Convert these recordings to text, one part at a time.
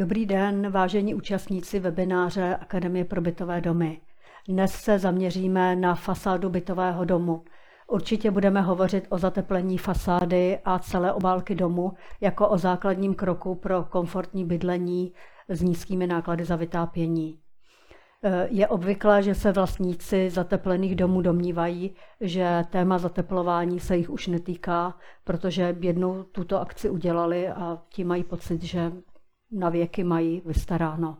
Dobrý den, vážení účastníci webináře Akademie pro bytové domy. Dnes se zaměříme na fasádu bytového domu. Určitě budeme hovořit o zateplení fasády a celé obálky domu jako o základním kroku pro komfortní bydlení s nízkými náklady za vytápění. Je obvyklé, že se vlastníci zateplených domů domnívají, že téma zateplování se jich už netýká, protože jednou tuto akci udělali a ti mají pocit, že na věky mají vystaráno.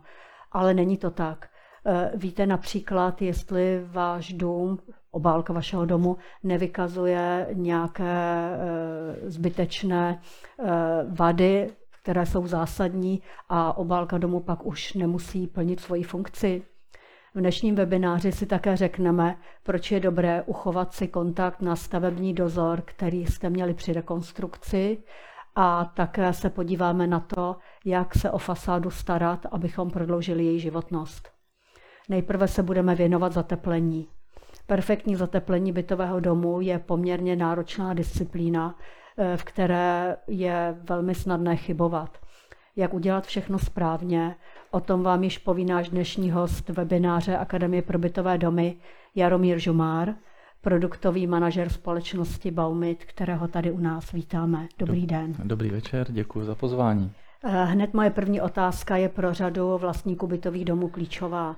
Ale není to tak. Eh, víte například, jestli váš dům, obálka vašeho domu nevykazuje nějaké eh, zbytečné eh, vady, které jsou zásadní a obálka domu pak už nemusí plnit svoji funkci. V dnešním webináři si také řekneme, proč je dobré uchovat si kontakt na stavební dozor, který jste měli při rekonstrukci a také se podíváme na to, jak se o fasádu starat, abychom prodloužili její životnost. Nejprve se budeme věnovat zateplení. Perfektní zateplení bytového domu je poměrně náročná disciplína, eh, v které je velmi snadné chybovat. Jak udělat všechno správně, o tom vám již poví náš dnešní host webináře Akademie pro bytové domy Jaromír Žumár, produktový manažer společnosti Baumit, kterého tady u nás vítáme. Dobrý den. Dobrý večer, děkuji za pozvání. Eh, hned moje první otázka je pro řadu vlastníků bytových domů klíčová.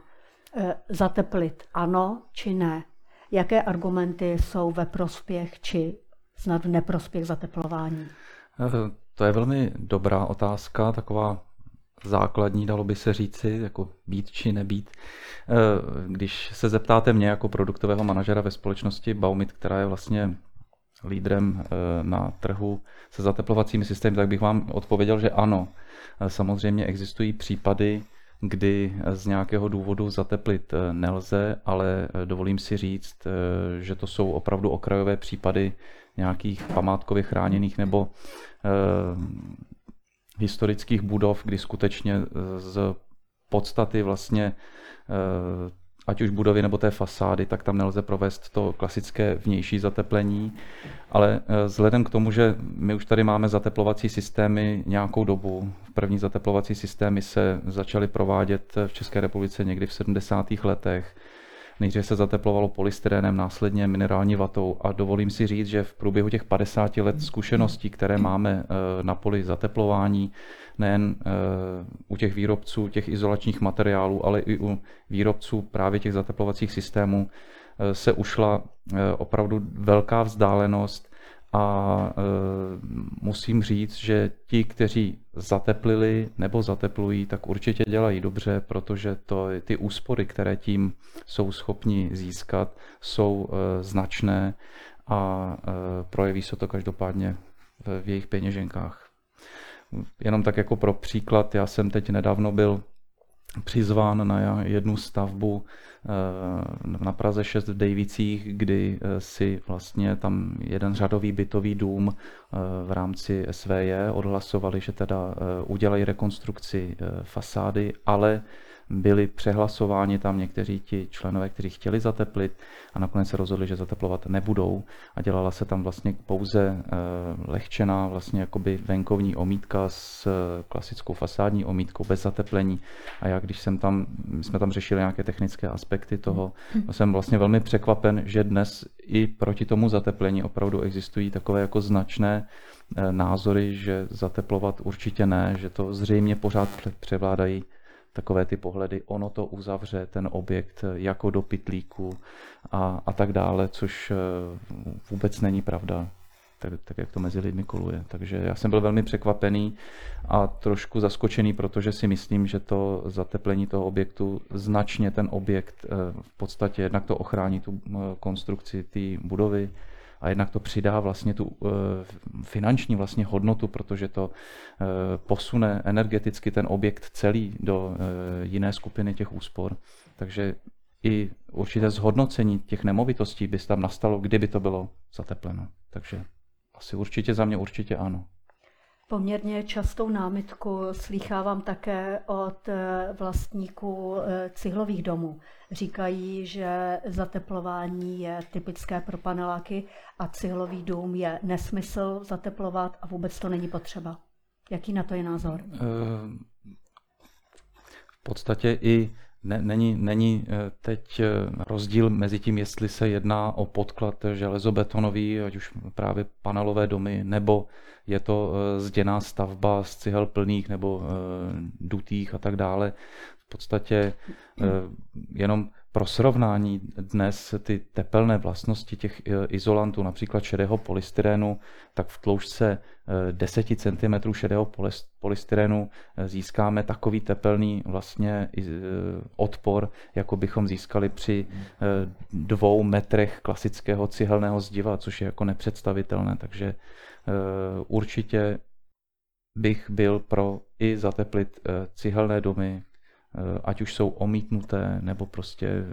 Eh, zateplit ano či ne? Jaké argumenty jsou ve prospěch či snad v neprospěch zateplování? Eh, to je velmi dobrá otázka, taková základní, dalo by se říci, jako být či nebýt. Když se zeptáte mě jako produktového manažera ve společnosti Baumit, která je vlastně lídrem na trhu se zateplovacími systémy, tak bych vám odpověděl, že ano. Samozřejmě existují případy, kdy z nějakého důvodu zateplit eh, nelze, ale eh, dovolím si říct, eh, že to jsou opravdu okrajové případy nějakých památkově chráněných nebo historických budov, kdy skutečně z podstaty vlastně ať už budovy nebo té fasády, tak tam nelze provést to klasické vnější zateplení. Ale eh, vzhledem k tomu, že my už tady máme zateplovací systémy nějakou dobu, první zateplovací systémy se začaly provádět v České republice někdy v 70. letech, Nejdříve se zateplovalo polystyrénem, následně minerální vatou a dovolím si říct, že v průběhu těch 50 let zkušeností, které máme eh, na poli zateplování, nejen eh, u těch výrobců těch izolačních materiálů, ale i u výrobců právě těch zateplovacích systémů, eh, se ušla opravdu velká vzdálenost a e, musím říct, že ti, kteří zateplili nebo zateplují, tak určitě dělají dobře, protože to, ty úspory, které tím jsou schopni získat, jsou e, značné a e, projeví se to každopádně v, v jejich peněženkách. Jenom tak jako pro příklad, já jsem teď nedávno byl přizván na jednu stavbu na Praze 6 v Dejvicích, kdy eh, si vlastně tam jeden řadový bytový dům eh, v rámci SVJ odhlasovali, že teda udělají rekonstrukci fasády, ale byli přehlasováni tam někteří ti členové, kteří chtěli zateplit a nakonec se rozhodli, že zateplovat nebudou a dělala se tam vlastně pouze eh, lehčená vlastně jakoby venkovní omítka s eh, klasickou fasádní omítkou bez zateplení a já když jsem tam, jsme tam řešili nějaké technické aspekty toho, hmm. jsem vlastně velmi překvapen, že dnes i proti tomu zateplení opravdu existují takové jako značné eh, názory, že zateplovat určitě ne, že to zřejmě pořád převládají takové ty pohledy, ono to uzavře ten objekt jako do pitlíku a, a tak dále, což eh, vůbec není pravda, tak, tak jak to mezi lidmi koluje. Takže já jsem byl velmi překvapený a trošku zaskočený, protože si myslím, že to zateplení toho objektu značně ten objekt eh, v podstatě jednak to ochrání tu eh, konstrukci té budovy, a jednak to přidá vlastně tu eh, finanční vlastně hodnotu, protože to eh, posune energeticky ten objekt celý do eh, jiné skupiny těch úspor. Takže i určité zhodnocení těch nemovitostí by tam nastalo, kdyby to bylo zatepleno. Takže asi určitě za mě určitě ano. Poměrně častou námitku slýchávám také od eh, vlastníků eh, cihlových domů. Říkají, že zateplování je typické pro paneláky a cihlový dům je nesmysl zateplovat a vůbec to není potřeba. Jaký na to je názor? Eh, podstatě i ne, není, není eh, teď eh, rozdíl mezi tím, jestli se jedná o podklad železobetonový, ať už právě panelové domy, nebo je to eh, zděná stavba z cihel plných nebo dutých a tak dále. V podstatě jenom pro srovnání dnes ty tepelné vlastnosti těch eh, izolantů, například šedého polystyrenu, tak v tloušťce 10 eh, cm šedého polystyrenu eh, získáme takový tepelný vlastně odpor, jako bychom získali při dvou metrech klasického cihelného zdiva, což je jako nepředstavitelné. Takže určitě bych byl pro i zateplit cihelné domy, Eh, ať už jsou omítnuté, nebo prostě eh,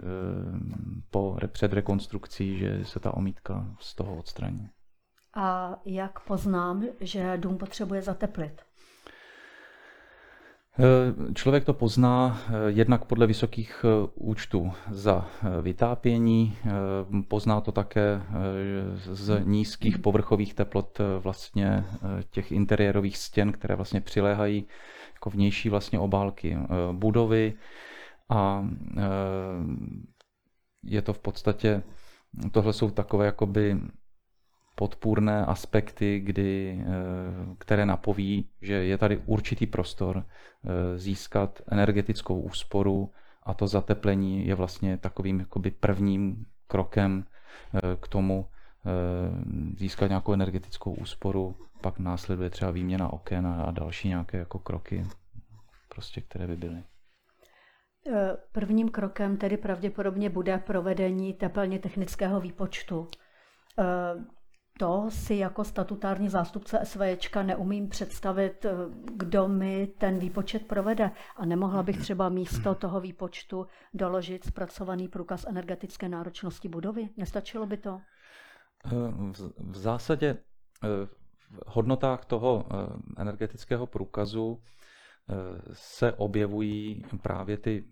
po, před rekonstrukcí, že se ta omítka z toho odstraní. A jak poznám, že dům potřebuje zateplit? Eh, člověk to pozná jednak podle vysokých účtů za vytápění, pozná to také z nízkých povrchových teplot vlastně těch interiérových stěn, které vlastně přiléhají jako vnější vlastně obálky eh, budovy a eh, je to v podstatě, tohle jsou takové jakoby podpůrné aspekty, kdy, eh, které napoví, že je tady určitý prostor získat energetickou úsporu a to zateplení je vlastně takovým jakoby prvním krokem k tomu získat nějakou energetickou úsporu pak následuje třeba výměna oken a další nějaké jako kroky, prostě, které by byly. E, prvním krokem tedy pravděpodobně bude provedení teplně technického výpočtu. E, to si jako statutární zástupce SVJčka neumím představit, kdo mi ten výpočet provede. A nemohla bych třeba místo toho výpočtu doložit zpracovaný průkaz energetické náročnosti budovy? Nestačilo by to? V zásadě hodnotách toho eh, energetického průkazu eh, se objevují právě ty,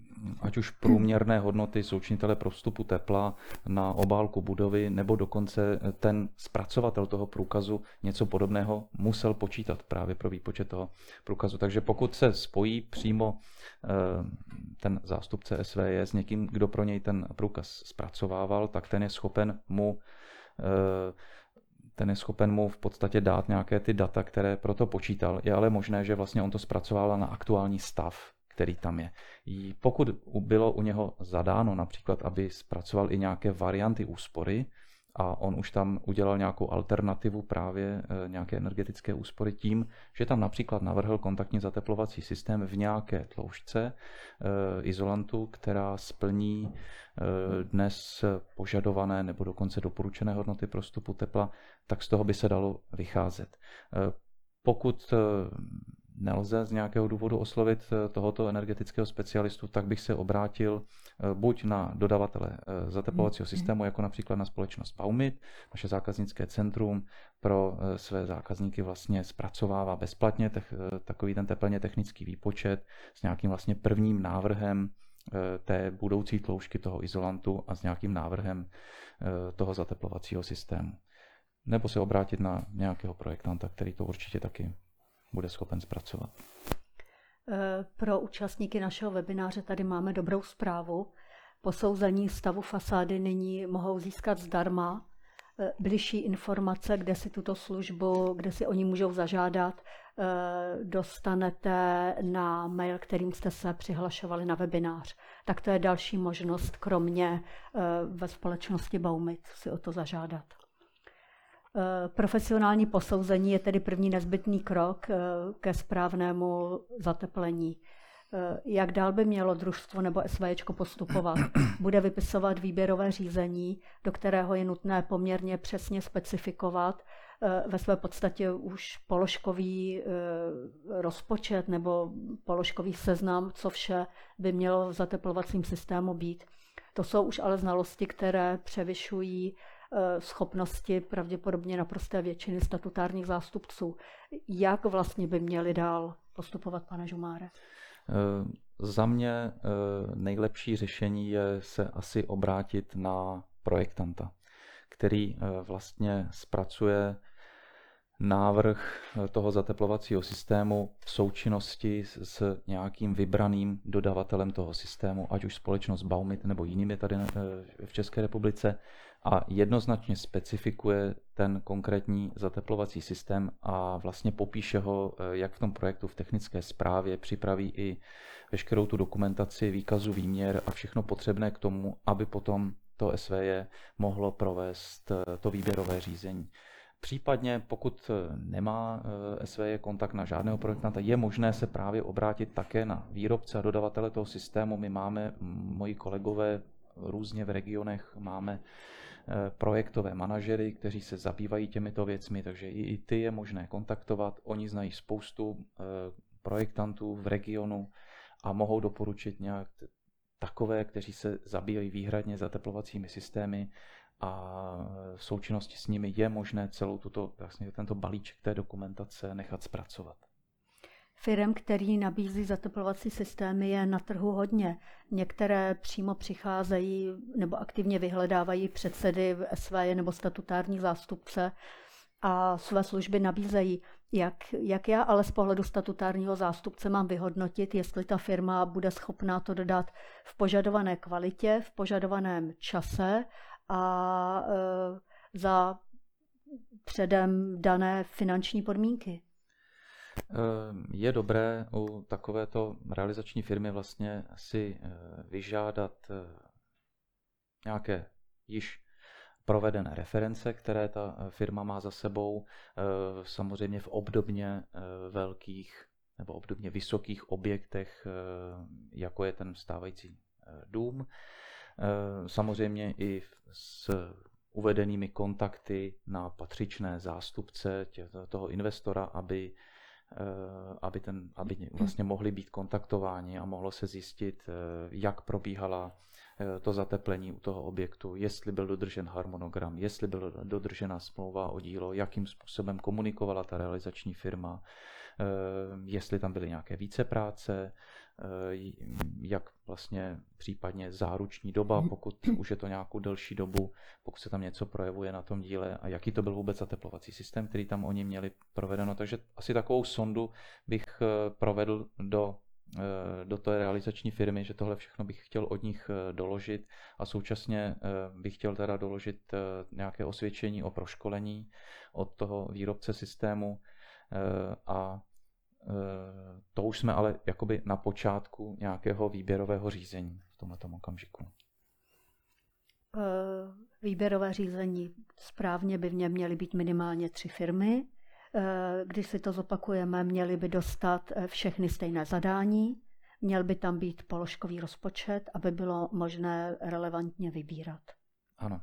ať už průměrné hodnoty součinitele pro vstupu tepla na obálku budovy, nebo dokonce ten zpracovatel toho průkazu něco podobného musel počítat právě pro výpočet toho průkazu. Takže pokud se spojí přímo eh, ten zástupce SVJ s někým, kdo pro něj ten průkaz zpracovával, tak ten je schopen mu ten je schopen mu v podstatě dát nějaké ty data, které proto počítal. Je ale možné, že vlastně on to zpracovával na aktuální stav, který tam je. Pokud bylo u něho zadáno například, aby zpracoval i nějaké varianty úspory, a on už tam udělal nějakou alternativu právě eh, nějaké energetické úspory tím, že tam například navrhl kontaktní zateplovací systém v nějaké tloušťce eh, izolantu, která splní eh, dnes požadované nebo dokonce doporučené hodnoty pro vstupu tepla, tak z toho by se dalo vycházet. Pokud nelze z nějakého důvodu oslovit tohoto energetického specialistu, tak bych se obrátil buď na dodavatele eh, zateplovacího mhm. systému, jako například na společnost Paumit, naše zákaznické centrum pro své zákazníky vlastně zpracovává bezplatně takový ten teplně technický výpočet s nějakým vlastně prvním návrhem té budoucí tloušťky toho izolantu a s nějakým návrhem toho zateplovacího systému. Nebo se obrátit na nějakého projektanta, který to určitě taky bude schopen zpracovat. Eh, pro účastníky našeho webináře tady máme dobrou zprávu. Posouzení stavu fasády nyní mohou získat zdarma. Eh, bližší informace, kde si tuto službu, kde si oni můžou zažádat, eh, dostanete na mail, kterým jste se přihlašovali na webinář. Tak to je další možnost, kromě ve společnosti Baumit, si o to zažádat. Eh, profesionální posouzení je tedy první nezbytný krok eh, ke správnému zateplení. Eh, jak dál by mělo družstvo nebo SVČ postupovat? Bude vypisovat výběrové řízení, do kterého je nutné poměrně přesně specifikovat ve své podstatě už položkový rozpočet nebo položkový seznam, co vše by mělo v zateplovacím systému být. To jsou už ale znalosti, které převyšují schopnosti pravděpodobně naprosté většiny statutárních zástupců. Jak vlastně by měli dál postupovat, pane Žumáre? Eh, za mě eh, nejlepší řešení je se asi obrátit na projektanta, který vlastně zpracuje návrh toho zateplovacího systému v součinnosti s nějakým vybraným dodavatelem toho systému, ať už společnost Baumit nebo jinými tady v České republice a jednoznačně specifikuje ten konkrétní zateplovací systém a vlastně popíše ho, jak v tom projektu v technické správě připraví i veškerou tu dokumentaci, výkazu výměr a všechno potřebné k tomu, aby potom to SVJ mohlo provést to výběrové řízení. Případně, pokud eh, nemá eh, SVJ kontakt na žádného projektanta, je možné se právě obrátit také na výrobce a dodavatele toho systému. My máme, moji kolegové různě v regionech, máme eh, projektové manažery, kteří se zabývají těmito věcmi, takže i ty je možné kontaktovat. Oni znají spoustu projektantů v regionu a mohou doporučit nějak takové, kteří se zabývají výhradně zateplovacími systémy a v součinnosti s nimi je možné celou tuto, vlastně tento balíček té dokumentace nechat zpracovat. Firm, který nabízí zateplovací systémy, je na trhu hodně. Některé přímo přicházejí nebo aktivně vyhledávají předsedy SVJ nebo statutární zástupce a své služby nabízejí. Jak, jak já ale z pohledu statutárního zástupce mám vyhodnotit, jestli ta firma bude schopná to dodat v požadované kvalitě, v požadovaném čase a e, za předem dané finanční podmínky. E, je dobré u takovéto realizační firmy vlastně si e, vyžádat nějaké již provedené reference, které ta firma má za sebou, samozřejmě v obdobně velkých nebo obdobně vysokých objektech, jako je ten stávající dům. Eh, samozřejmě i s uvedenými kontakty na patřičné zástupce toho investora, aby, eh, aby, ten, aby vlastně mohli být kontaktováni a mohlo se zjistit, eh, jak probíhala to zateplení u toho objektu, jestli byl dodržen harmonogram, jestli byla dodržena smlouva o dílo, jakým způsobem komunikovala ta realizační firma, jestli tam byly nějaké více práce, Eh, jak vlastně případně záruční doba, mhm. pokud už je to nějakou delší dobu, pokud se tam něco projevuje na tom díle a jaký to byl vůbec zateplovací systém, který tam oni měli provedeno. Takže asi takovou sondu bych eh, provedl do eh, do té realizační firmy, že tohle všechno bych chtěl od nich doložit a současně bych chtěl teda doložit nějaké osvědčení o proškolení od toho výrobce systému a Eh, to už jsme ale jakoby na počátku nějakého výběrového řízení v tomto okamžiku. Eh, výběrové řízení správně by v něm měly být minimálně tři firmy. Eh, když si to zopakujeme, měli by dostat všechny stejné zadání, měl by tam být položkový rozpočet, aby bylo možné relevantně vybírat. Ano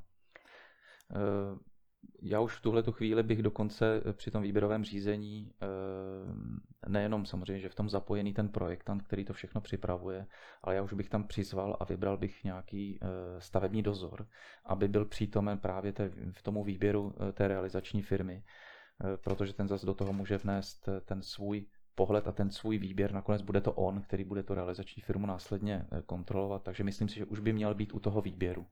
já už v tuhle chvíli bych dokonce eh, při tom výběrovém řízení eh, nejenom samozřejmě, že v tom zapojený ten projektant, který to všechno připravuje, ale já už bych tam přizval a vybral bych nějaký eh, stavební dozor, aby byl přítomen právě té, v tomu výběru té realizační firmy, protože ten zase do toho může vnést ten svůj pohled a ten svůj výběr. Nakonec bude to on, který bude tu realizační firmu následně kontrolovat, takže myslím si, že už by měl být u toho výběru.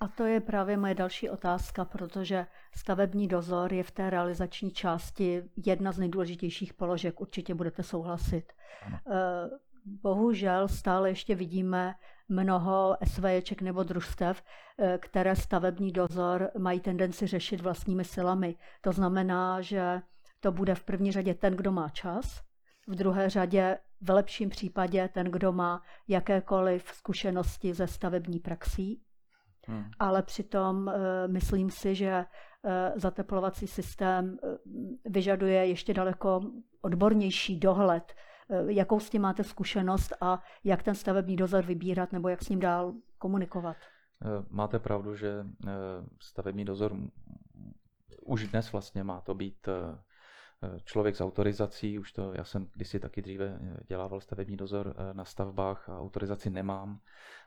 A to je právě moje další otázka, protože stavební dozor je v té realizační části jedna z nejdůležitějších položek, určitě budete souhlasit. Eh, bohužel stále ještě vidíme mnoho SVJček nebo družstev, eh, které stavební dozor mají tendenci řešit vlastními silami. To znamená, že to bude v první řadě ten, kdo má čas, v druhé řadě v lepším případě ten, kdo má jakékoliv zkušenosti ze stavební praxí Hmm. Ale přitom eh, myslím si, že eh, zateplovací systém eh, vyžaduje ještě daleko odbornější dohled. Jakou s tím máte zkušenost a jak ten stavební dozor vybírat nebo jak s ním dál komunikovat? Máte pravdu, že stavební dozor už dnes vlastně má to být člověk s autorizací, už to, já jsem kdysi taky dříve dělával stavební dozor na stavbách a autorizaci nemám,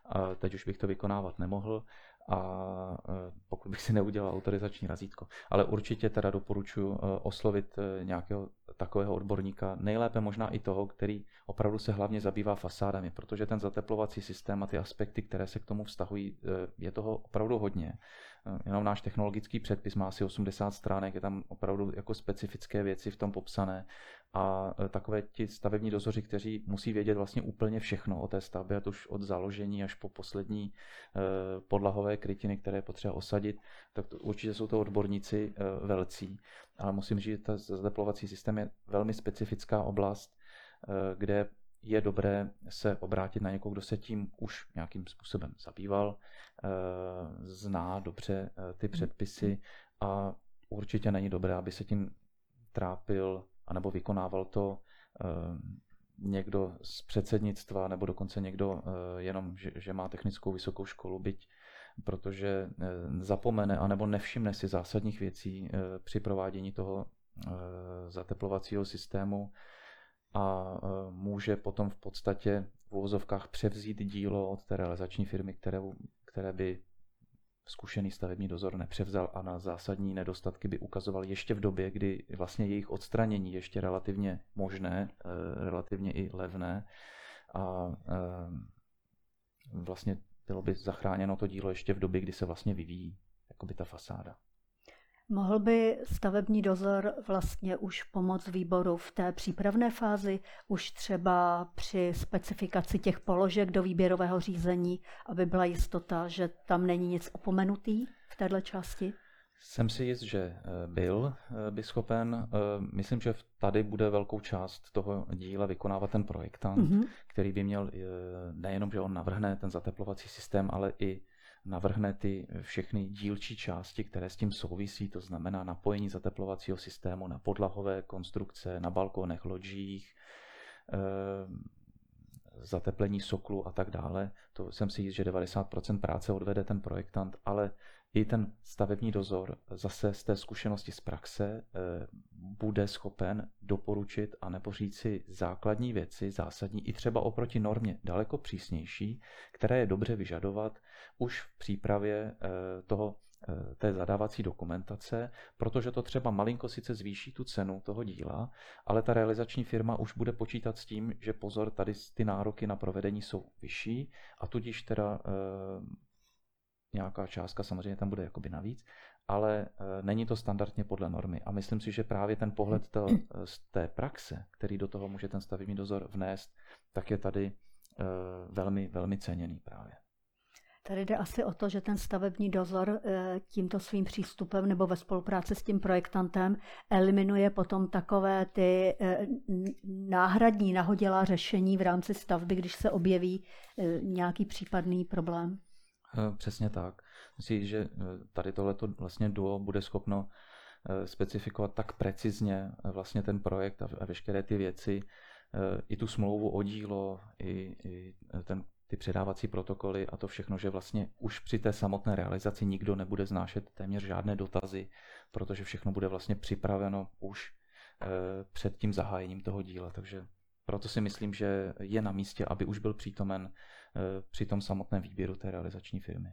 a teď už bych to vykonávat nemohl a e, pokud bych si neudělal autorizační razítko. Ale určitě teda doporučuji oslovit nějakého takového odborníka, nejlépe možná i toho, který opravdu se hlavně zabývá fasádami, protože ten zateplovací systém a ty aspekty, které se k tomu vztahují, je toho opravdu hodně. Jenom náš technologický předpis má asi 80 stránek, je tam opravdu jako specifické věci v tom popsané a e, takové ti stavební dozoři, kteří musí vědět vlastně úplně všechno o té stavbě, ať už od založení až po poslední e, podlahové krytiny, které je potřeba osadit, tak to, určitě jsou to odborníci e, velcí. Ale musím říct, že ten zateplovací systém je velmi specifická oblast, kde je dobré se obrátit na někoho, kdo se tím už nějakým způsobem zabýval, zná dobře ty předpisy a určitě není dobré, aby se tím trápil anebo vykonával to eh, někdo z předsednictva, nebo dokonce někdo eh, jenom, že, má technickou vysokou školu, byť protože eh, zapomene anebo nevšimne si zásadních věcí při provádění toho zateplovacího systému a může potom v podstatě v uvozovkách převzít dílo od té realizační firmy, které, které by zkušený stavební dozor nepřevzal a na zásadní nedostatky by ukazoval ještě v době, kdy vlastně jejich odstranění ještě relativně možné, eh, relativně i levné a eh, vlastně bylo by zachráněno to dílo ještě v době, kdy se vlastně vyvíjí jakoby ta fasáda. Mohl by stavební dozor vlastně už pomoct výboru v té přípravné fázi, už třeba při specifikaci těch položek do výběrového řízení, aby byla jistota, že tam není nic opomenutý v této části? Jsem si jist, že eh, byl eh, by schopen. Eh, myslím, že tady bude velkou část toho díla vykonávat ten projektant, mm-hmm. který by měl nejenom, že on navrhne ten zateplovací systém, ale i navrhne ty všechny dílčí části, které s tím souvisí, to znamená napojení zateplovacího systému na podlahové konstrukce, na balkonech, loďích, eh, zateplení soklu a tak dále. To jsem si jist, že 90% práce odvede ten projektant, ale i ten stavební dozor zase z té zkušenosti z praxe eh, bude schopen doporučit a nebo říci základní věci, zásadní i třeba oproti normě daleko přísnější, které je dobře vyžadovat už v přípravě eh, toho eh, té zadávací dokumentace, protože to třeba malinko sice zvýší tu cenu toho díla, ale ta realizační firma už bude počítat s tím, že pozor, tady ty nároky na provedení jsou vyšší a tudíž teda nějaká částka samozřejmě tam bude jakoby navíc, ale není to standardně podle normy. A myslím si, že právě ten pohled to, z té praxe, který do toho může ten stavební dozor vnést, tak je tady velmi, velmi ceněný právě. Tady jde asi o to, že ten stavební dozor tímto svým přístupem nebo ve spolupráci s tím projektantem eliminuje potom takové ty náhradní nahodilá řešení v rámci stavby, když se objeví nějaký případný problém. Eh, přesně tak. Myslím, že eh, tady tohleto vlastně duo bude schopno eh, specifikovat tak precizně vlastně ten projekt a veškeré ty věci, i tu smlouvu o dílo, i, i ten, ty předávací protokoly a to všechno, že vlastně už při té samotné realizaci nikdo nebude znášet téměř žádné dotazy, protože všechno bude vlastně připraveno už před tím zahájením toho díla. Takže proto si myslím, že je na místě, aby už byl přítomen eh, při tom samotném výběru té realizační firmy.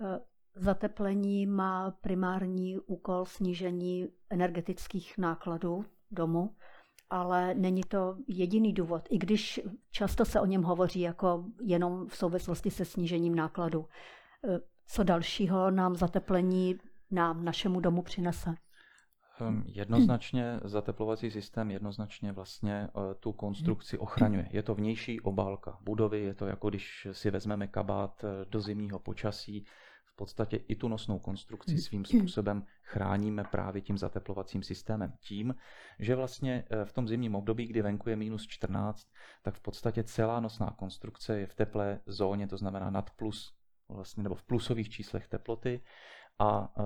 Eh, zateplení má primární úkol snížení energetických nákladů domu, ale není to jediný důvod, i když často se o něm hovoří jako jenom v souvislosti se snížením nákladů. Eh, co dalšího nám zateplení nám, našemu domu přinese? Ehm, jednoznačně zateplovací systém jednoznačně vlastně eh, tu konstrukci ochraňuje. Je to vnější obálka budovy, je to jako když si vezmeme kabát eh, do zimního počasí, podstatě i tu nosnou konstrukci svým způsobem chráníme právě tím zateplovacím systémem. Tím, že vlastně eh, v tom zimním období, kdy venku je minus 14, tak v podstatě celá nosná konstrukce je v teplé zóně, to znamená nad plus vlastně, nebo v plusových číslech teploty a e,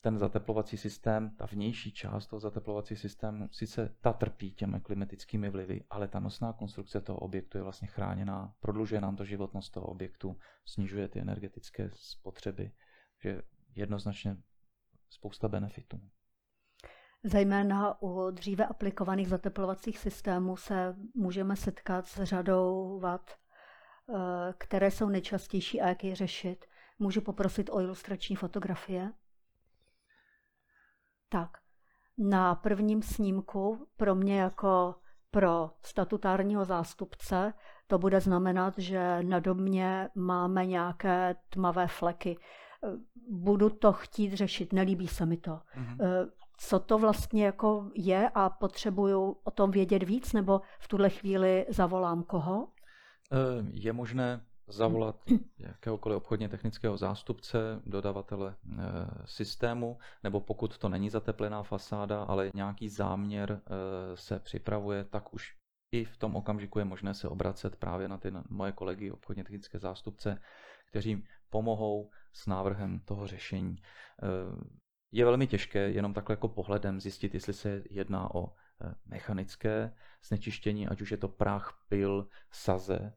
ten zateplovací systém, ta vnější část toho zateplovací systému, sice ta trpí těmi klimatickými vlivy, ale ta nosná konstrukce toho objektu je vlastně chráněná, prodlužuje nám to životnost toho objektu, snižuje ty energetické spotřeby, že jednoznačně spousta benefitů. Zejména u dříve aplikovaných zateplovacích systémů se můžeme setkat s řadou vad, e, které jsou nejčastější a jak je řešit. Můžu poprosit o ilustrační fotografie? Tak, na prvním snímku pro mě jako pro statutárního zástupce to bude znamenat, že na domě máme nějaké tmavé fleky. budu to chtít řešit, nelíbí se mi to. Mm-hmm. Co to vlastně jako je a potřebuju o tom vědět víc, nebo v tuhle chvíli zavolám koho? Je možné zavolat jakéhokoliv obchodně technického zástupce, dodavatele e, systému, nebo pokud to není zateplená fasáda, ale nějaký záměr e, se připravuje, tak už i v tom okamžiku je možné se obracet právě na ty moje kolegy obchodně technické zástupce, kteří pomohou s návrhem toho řešení. E, je velmi těžké jenom takhle jako pohledem zjistit, jestli se jedná o mechanické znečištění, ať už je to prach, pil, saze,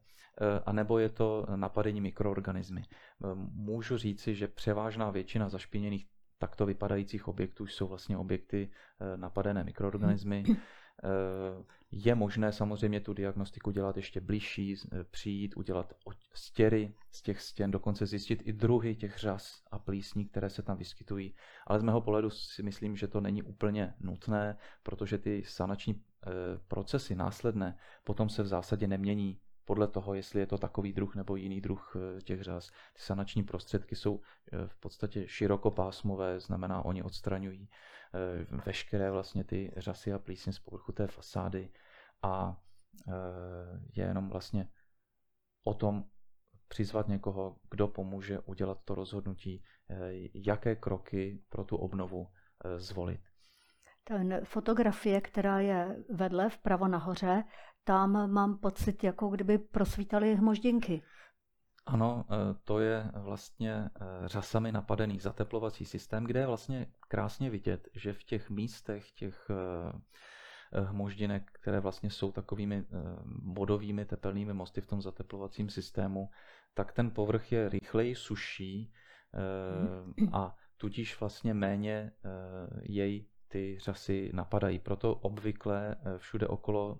anebo je to napadení mikroorganismy. Eh, můžu říci, že převážná většina zašpiněných takto vypadajících objektů jsou vlastně objekty eh, napadené mikroorganismy. Je možné samozřejmě tu diagnostiku dělat ještě blížší, přijít, udělat stěry z těch stěn, dokonce zjistit i druhy těch řas a plísní, které se tam vyskytují. Ale z mého pohledu si myslím, že to není úplně nutné, protože ty sanační procesy následné potom se v zásadě nemění podle toho, jestli je to takový druh nebo jiný druh eh, těch řas. Ty sanační prostředky jsou eh, v podstatě širokopásmové, znamená, oni odstraňují eh, veškeré vlastně ty řasy a plísně z povrchu té fasády a je jenom vlastně o tom přizvat někoho, kdo pomůže udělat to rozhodnutí, jaké kroky pro tu obnovu zvolit. Ten fotografie, která je vedle vpravo nahoře, tam mám pocit, jako kdyby prosvítaly hmoždinky. Ano, eh, to je vlastně eh, řasami napadený zateplovací systém, kde je vlastně krásně vidět, že v těch místech těch eh, hmoždinek, které vlastně jsou takovými bodovými tepelnými mosty v tom zateplovacím systému, tak ten povrch je rychleji suší a tudíž vlastně méně jej ty řasy napadají. Proto obvykle všude okolo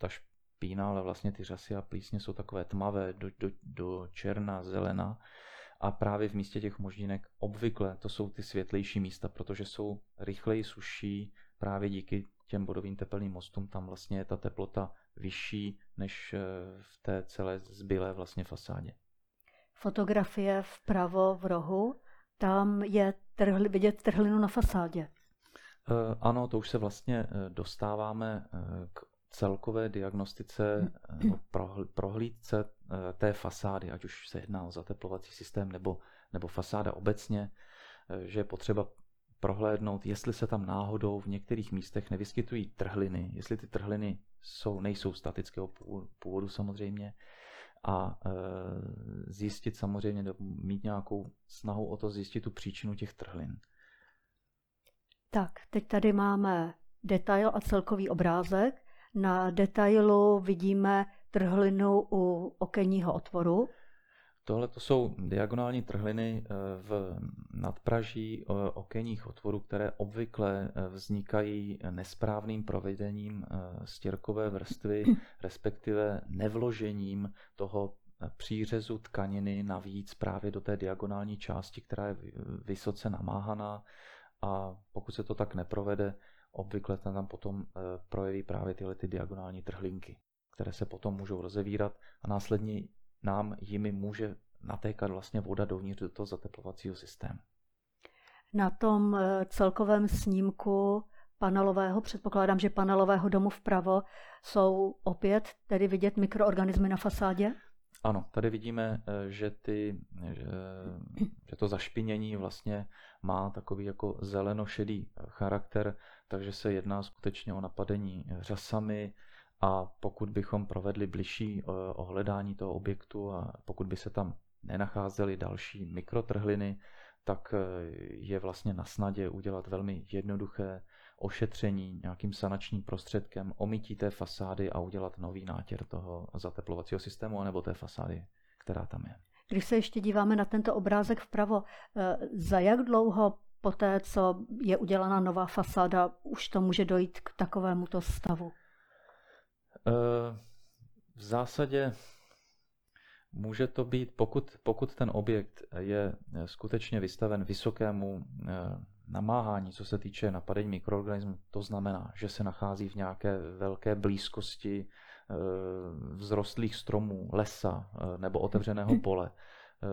ta špína, ale vlastně ty řasy a plísně jsou takové tmavé do, do, do černa, zelena a právě v místě těch moždinek obvykle to jsou ty světlejší místa, protože jsou rychleji suší právě díky těm bodovým tepelným mostům, tam vlastně je ta teplota vyšší než eh, v té celé zbylé vlastně fasádě. Fotografie vpravo v rohu, tam je trhli, vidět trhlinu na fasádě. Eh, ano, to už se vlastně eh, dostáváme k celkové diagnostice, no, prohlídce eh, té fasády, ať už se jedná o zateplovací systém nebo, nebo fasáda obecně, eh, že je potřeba prohlédnout, jestli se tam náhodou v některých místech nevyskytují trhliny, jestli ty trhliny jsou, nejsou statického původu samozřejmě, a zjistit samozřejmě, mít nějakou snahu o to zjistit tu příčinu těch trhlin. Tak, teď tady máme detail a celkový obrázek. Na detailu vidíme trhlinu u okenního otvoru. Tohle to jsou diagonální trhliny eh, v nadpraží eh, okenních otvorů, které obvykle eh, vznikají nesprávným provedením stěrkové vrstvy, respektive nevložením toho přířezu tkaniny navíc právě do té diagonální části, která je vysoce namáhaná a pokud se to tak neprovede, obvykle tam potom eh, projeví právě tyhle ty diagonální trhlinky, které se potom můžou rozevírat a následně nám jimi může natékat vlastně voda dovnitř do toho zateplovacího systému. Na tom eh, celkovém snímku panelového, předpokládám, že panelového domu vpravo, jsou opět tedy vidět mikroorganismy na fasádě? Ano, tady vidíme, eh, že, ty, že, že to zašpinění vlastně má takový jako zelenošedý charakter, takže se jedná skutečně o napadení řasami. A pokud bychom provedli bližší eh, ohledání toho objektu a pokud by se tam nenacházely další mikrotrhliny, tak eh, je vlastně na snadě udělat velmi jednoduché ošetření nějakým sanačním prostředkem, omítí té fasády a udělat nový nátěr toho zateplovacího systému anebo té fasády, která tam je. Když se ještě díváme na tento obrázek vpravo, eh, za jak dlouho po té, co je udělána nová fasáda, už to může dojít k takovémuto stavu? Eh, v zásadě může to být, pokud, pokud ten objekt je skutečně vystaven vysokému eh, namáhání, co se týče napadení mikroorganismů, to znamená, že se nachází v nějaké velké blízkosti vzrostlých stromů, lesa nebo otevřeného pole,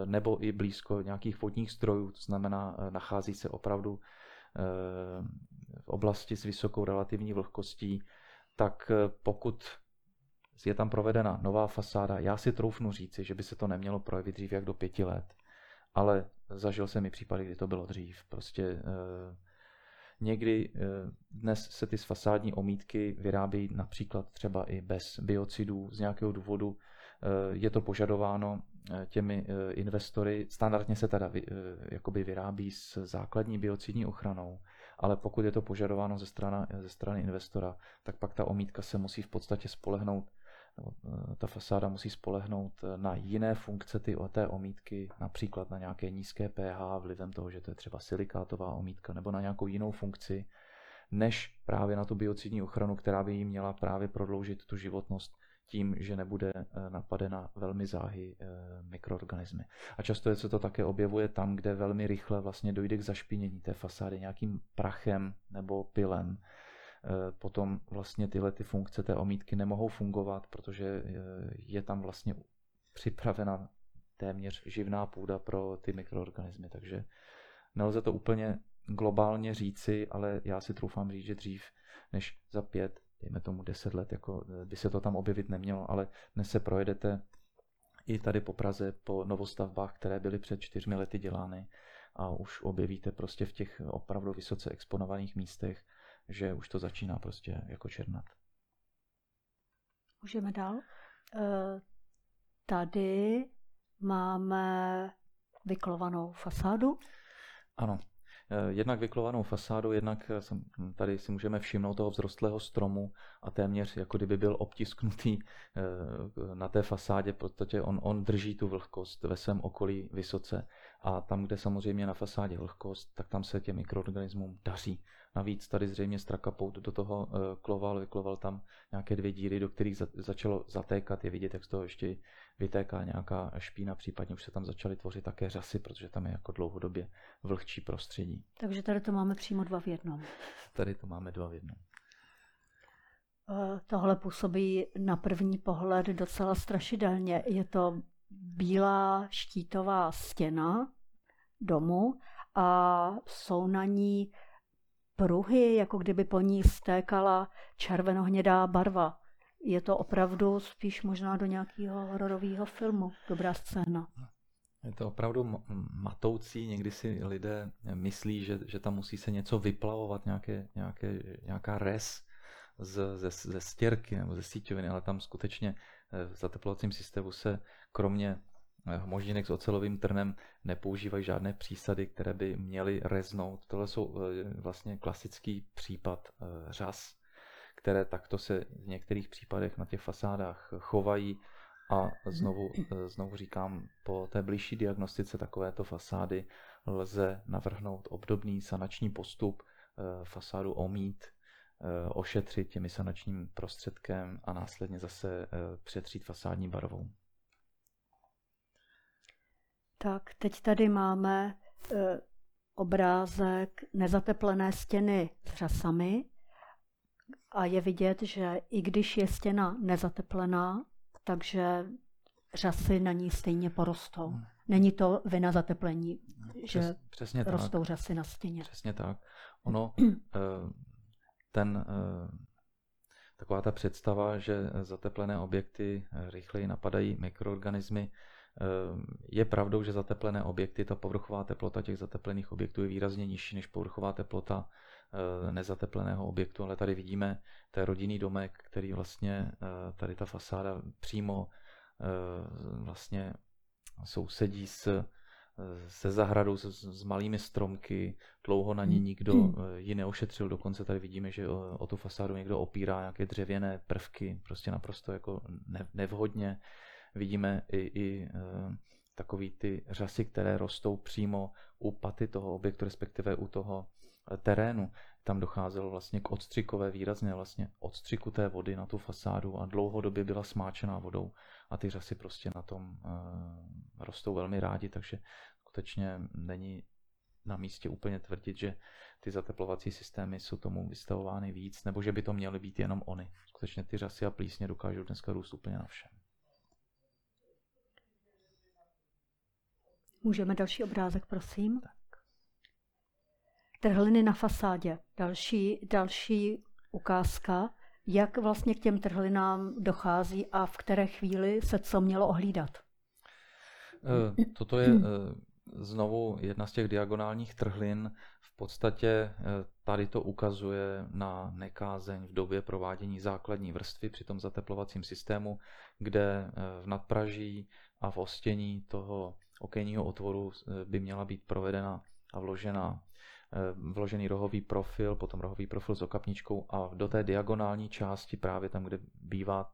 nebo i blízko nějakých vodních strojů, to znamená, nachází se opravdu v oblasti s vysokou relativní vlhkostí, tak pokud je tam provedena nová fasáda, já si troufnu říci, že by se to nemělo projevit dřív jak do pěti let, ale zažil jsem i případy, kdy to bylo dřív. Prostě Někdy eh, dnes se ty fasádní omítky vyrábí například třeba i bez biocidů z nějakého důvodu. Eh, je to požadováno eh, těmi investory. Standardně se teda jakoby vyrábí s základní biocidní ochranou, ale pokud je to požadováno ze strany, ze strany investora, tak pak ta omítka se musí v podstatě spolehnout Eh, ta fasáda musí spolehnout eh, na jiné funkce ty, té omítky, například na nějaké nízké pH vlivem toho, že to je třeba silikátová omítka, nebo na nějakou jinou funkci, než právě na tu biocidní ochranu, která by jí měla právě prodloužit tu životnost tím, že nebude eh, napadena velmi záhy mikroorganismy. A často se to také objevuje tam, kde velmi rychle vlastně dojde k zašpinění té fasády nějakým prachem nebo pilem Eh, potom vlastně tyhle ty funkce té omítky nemohou fungovat, protože eh, je tam vlastně připravena téměř živná půda pro ty mikroorganismy, takže nelze to úplně globálně říci, ale já si troufám říct, že dřív než za pět, dejme tomu deset let, jako eh, by se to tam objevit nemělo, ale dnes se projedete i tady po Praze po novostavbách, které byly před čtyřmi lety dělány a už objevíte prostě v těch opravdu vysoce exponovaných místech že už to začíná prostě jako černat. Můžeme dál. Eh, tady máme vyklovanou fasádu. Ano, Eh, jednak vyklovanou fasádu, jednak eh, tady si můžeme všimnout toho vzrostlého stromu a téměř jako kdyby byl obtisknutý na té fasádě, protože on, on drží tu vlhkost ve svém okolí vysoce a tam, kde samozřejmě na fasádě vlhkost, tak tam se těm mikroorganismům daří. Navíc tady zřejmě strakapout do toho kloval, vykloval tam nějaké dvě díry, do kterých začalo zatékat, je vidět, jak z toho ještě vytéká nějaká špína, případně už se tam začaly tvořit také řasy, protože tam je jako dlouhodobě vlhčí prostředí. Takže tady to máme přímo dva v jednom. Tady to máme dva v jednom. Eh, tohle působí na první pohled docela strašidelně. Je to bílá štítová stěna domu a jsou na ní pruhy, jako kdyby po ní stékala červenohnědá barva. Je to opravdu spíš možná do nějakého hororového filmu. Dobrá scéna. Je to opravdu matoucí, někdy si lidé myslí, že, že tam musí se něco vyplavovat, nějaké, nějaké, nějaká res z, ze, ze stěrky nebo ze síťoviny, ale tam skutečně eh, v zateplovacím systému se kromě eh, možínek s ocelovým trnem nepoužívají žádné přísady, které by měly reznout. Tohle jsou eh, vlastně klasický případ řas, které takto se v některých případech na těch fasádách chovají a znovu, eh, znovu říkám, po té blížší diagnostice takovéto fasády lze navrhnout obdobný sanační postup, eh, fasádu omít, eh, ošetřit těmi sanačním prostředkem a následně zase přetřít fasádní barvou. Tak, teď tady máme obrázek nezateplené stěny s řasami a je vidět, že i když je stěna nezateplená, takže řasy na ní stejně porostou. Hmm. Není to vina zateplení, Přes, že přesně rostou tak. řasy na stěně. Přesně tak. Ono, eh, ten, eh, taková ta představa, že zateplené objekty rychleji napadají mikroorganismy, eh, je pravdou, že zateplené objekty, ta povrchová teplota těch zateplených objektů je výrazně nižší než povrchová teplota nezatepleného objektu, ale tady vidíme ten rodinný domek, který vlastně tady ta fasáda přímo vlastně sousedí s, se zahradou, s, s malými stromky, dlouho na ní nikdo hmm. ji neošetřil, dokonce tady vidíme, že o, o tu fasádu někdo opírá nějaké dřevěné prvky, prostě naprosto jako ne, nevhodně. Vidíme i, i takový ty řasy, které rostou přímo u paty toho objektu, respektive u toho terénu. Tam docházelo vlastně k odstřikové výrazně vlastně odstřiku té vody na tu fasádu a dlouhodobě byla smáčená vodou a ty řasy prostě na tom uh, rostou velmi rádi, takže skutečně není na místě úplně tvrdit, že ty zateplovací systémy jsou tomu vystavovány víc, nebo že by to měly být jenom oni. Skutečně ty řasy a plísně dokážou dneska růst úplně na všem. Můžeme další obrázek, prosím. Tak. Trhliny na fasádě. Další, další ukázka, jak vlastně k těm trhlinám dochází a v které chvíli se co mělo ohlídat. Eh, toto je eh, znovu jedna z těch diagonálních trhlin. V podstatě eh, tady to ukazuje na nekázeň v době provádění základní vrstvy při tom zateplovacím systému, kde v nadpraží a v ostění toho okenního otvoru by měla být provedena a vložena vložený rohový profil, potom rohový profil s okapničkou a do té diagonální části, právě tam, kde bývá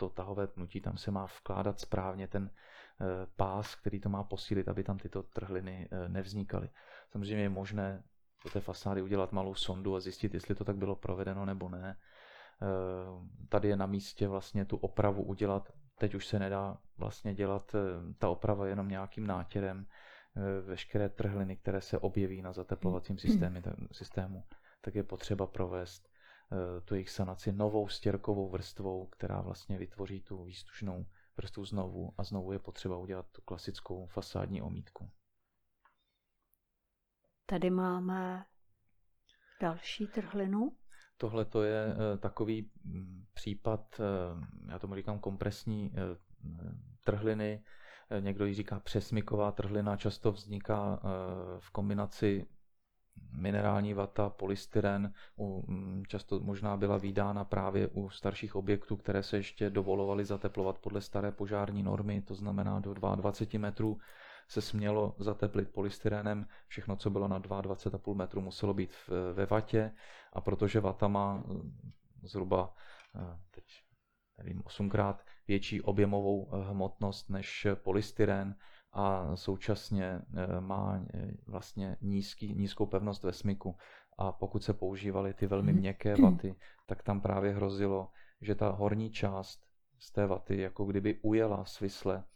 to tahové pnutí, tam se má vkládat správně ten eh, pás, který to má posílit, aby tam tyto trhliny eh, nevznikaly. Samozřejmě je možné do té fasády udělat malou sondu a zjistit, jestli to tak bylo provedeno nebo ne. Eh, tady je na místě vlastně tu opravu udělat. Teď už se nedá vlastně dělat ta oprava jenom nějakým nátěrem. Veškeré trhliny, které se objeví na zateplovacím systému, systému tak je potřeba provést Eh, tu jejich sanaci novou stěrkovou vrstvou, která vlastně vytvoří tu výstužnou vrstvu znovu a znovu je potřeba udělat tu klasickou fasádní omítku. Tady máme další trhlinu. Tohle to je eh, takový mm, případ, eh, já tomu říkám kompresní trhliny, někdo ji říká přesmyková trhlina, často vzniká v kombinaci minerální vata, polystyren, mm, často možná byla výdána právě u starších objektů, které se ještě dovolovaly zateplovat podle staré požární normy, to znamená do 22 metrů se smělo zateplit polystyrenem, všechno, co bylo na 22,5 metru, muselo být ve vatě a protože vata má mm, zhruba eh, teď nevím, osmkrát větší objemovou eh, hmotnost než polystyren, a současně eh, má eh, vlastně nízký, nízkou pevnost ve smyku. A pokud se používaly ty velmi mhm. měkké vaty, tak tam právě hrozilo, že ta horní část z té vaty jako kdyby ujela svisle, eh,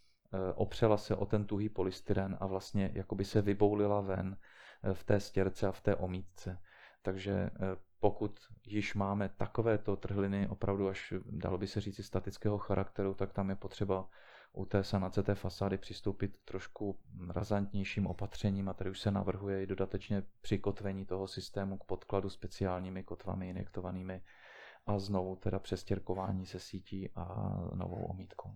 opřela se o ten tuhý polystyren a vlastně jako by se vyboulila ven v té stěrce a v té omítce. Takže pokud již máme takovéto trhliny opravdu až, dalo by se říct, statického charakteru, tak tam je potřeba u té sanace té fasády přistoupit trošku razantnějším opatřením a tady už se navrhuje i dodatečně přikotvení toho systému k podkladu speciálními kotvami injektovanými a znovu teda přestěrkování se sítí a novou omítkou.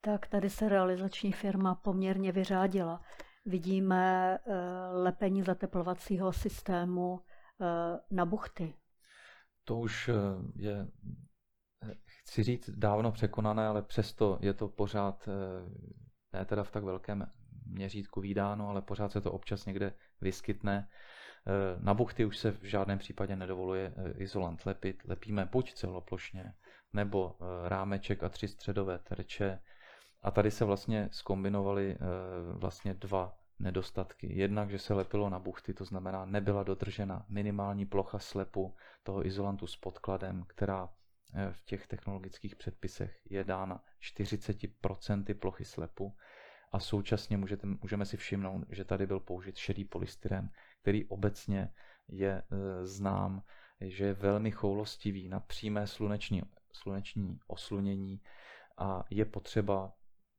Tak tady se realizační firma poměrně vyřádila. Vidíme eh, lepení zateplovacího systému eh, na buchty. To už eh, je chci říct, dávno překonané, ale přesto je to pořád, ne teda v tak velkém měřítku výdáno, ale pořád se to občas někde vyskytne. Na buchty už se v žádném případě nedovoluje izolant lepit. Lepíme buď celoplošně, nebo rámeček a tři středové terče. A tady se vlastně skombinovaly vlastně dva nedostatky. Jednak, že se lepilo na buchty, to znamená, nebyla dodržena minimální plocha slepu toho izolantu s podkladem, která Eh, v těch technologických předpisech je dána 40% plochy slepu a současně můžete, můžeme si všimnout, že tady byl použit šedý polystyren, který obecně je e, znám, že je velmi choulostivý na přímé sluneční, sluneční oslunění a je potřeba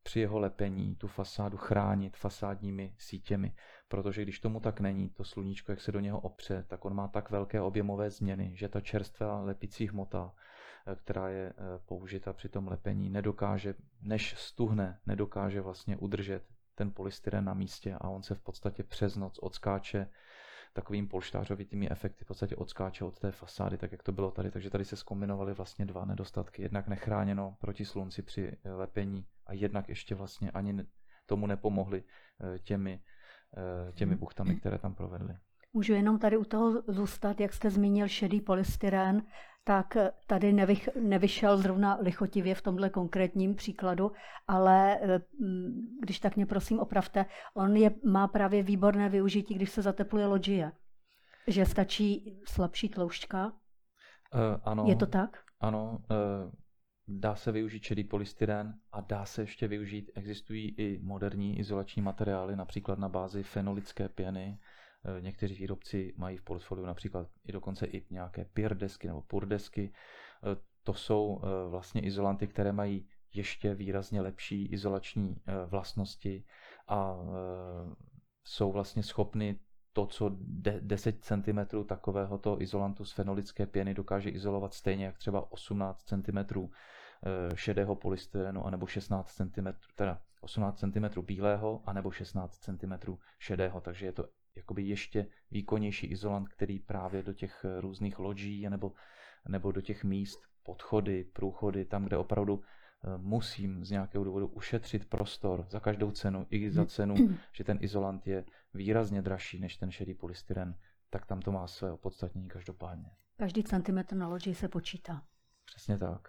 při jeho lepení tu fasádu chránit fasádními sítěmi, protože když tomu tak není, to sluníčko, jak se do něho opře, tak on má tak velké objemové změny, že ta čerstvá lepící hmota, eh, která je eh, použita při tom lepení, nedokáže, než stuhne, nedokáže vlastně udržet ten polystyren na místě a on se v podstatě přes noc odskáče takovým polštářovitými efekty v podstatě odskáče od té fasády, tak jak to bylo tady. Takže tady se skombinovaly vlastně dva nedostatky. Jednak nechráněno proti slunci při lepení a jednak ještě vlastně ani tomu nepomohli eh, těmi, eh, těmi buchtami, které tam provedli. Můžu jenom tady u toho zůstat, jak jste zmínil šedý polystyren, tak tady nevych, nevyšel zrovna lichotivě v tomhle konkrétním příkladu, ale eh, když tak mě prosím opravte, on je, má právě výborné využití, když se zatepluje loďie. Že stačí slabší tloušťka? Uh, ano. Je to tak? Ano, uh, dá se využít šedý polystyren a dá se ještě využít, existují i moderní izolační materiály, například na bázi fenolické pěny, někteří výrobci mají v portfoliu například i dokonce i nějaké pirdesky nebo purdesky. Eh, to jsou eh, vlastně izolanty, které mají ještě výrazně lepší izolační vlastnosti a jsou vlastně schopny to, co 10 cm takovéhoto izolantu z fenolické pěny dokáže izolovat stejně jak třeba 18 cm eh, šedého polystyrenu anebo 16 cm, teda 18 cm bílého anebo 16 cm šedého, takže je to jakoby ještě výkonnější izolant, který právě do těch různých loďí nebo, nebo do těch míst, podchody, průchody, tam, kde opravdu Eh, musím z nějakého důvodu ušetřit prostor za každou cenu, i za cenu, že ten izolant je výrazně dražší než ten šedý polystyren, tak tam to má své opodstatnění každopádně. Každý centimetr na loži se počítá. Přesně tak.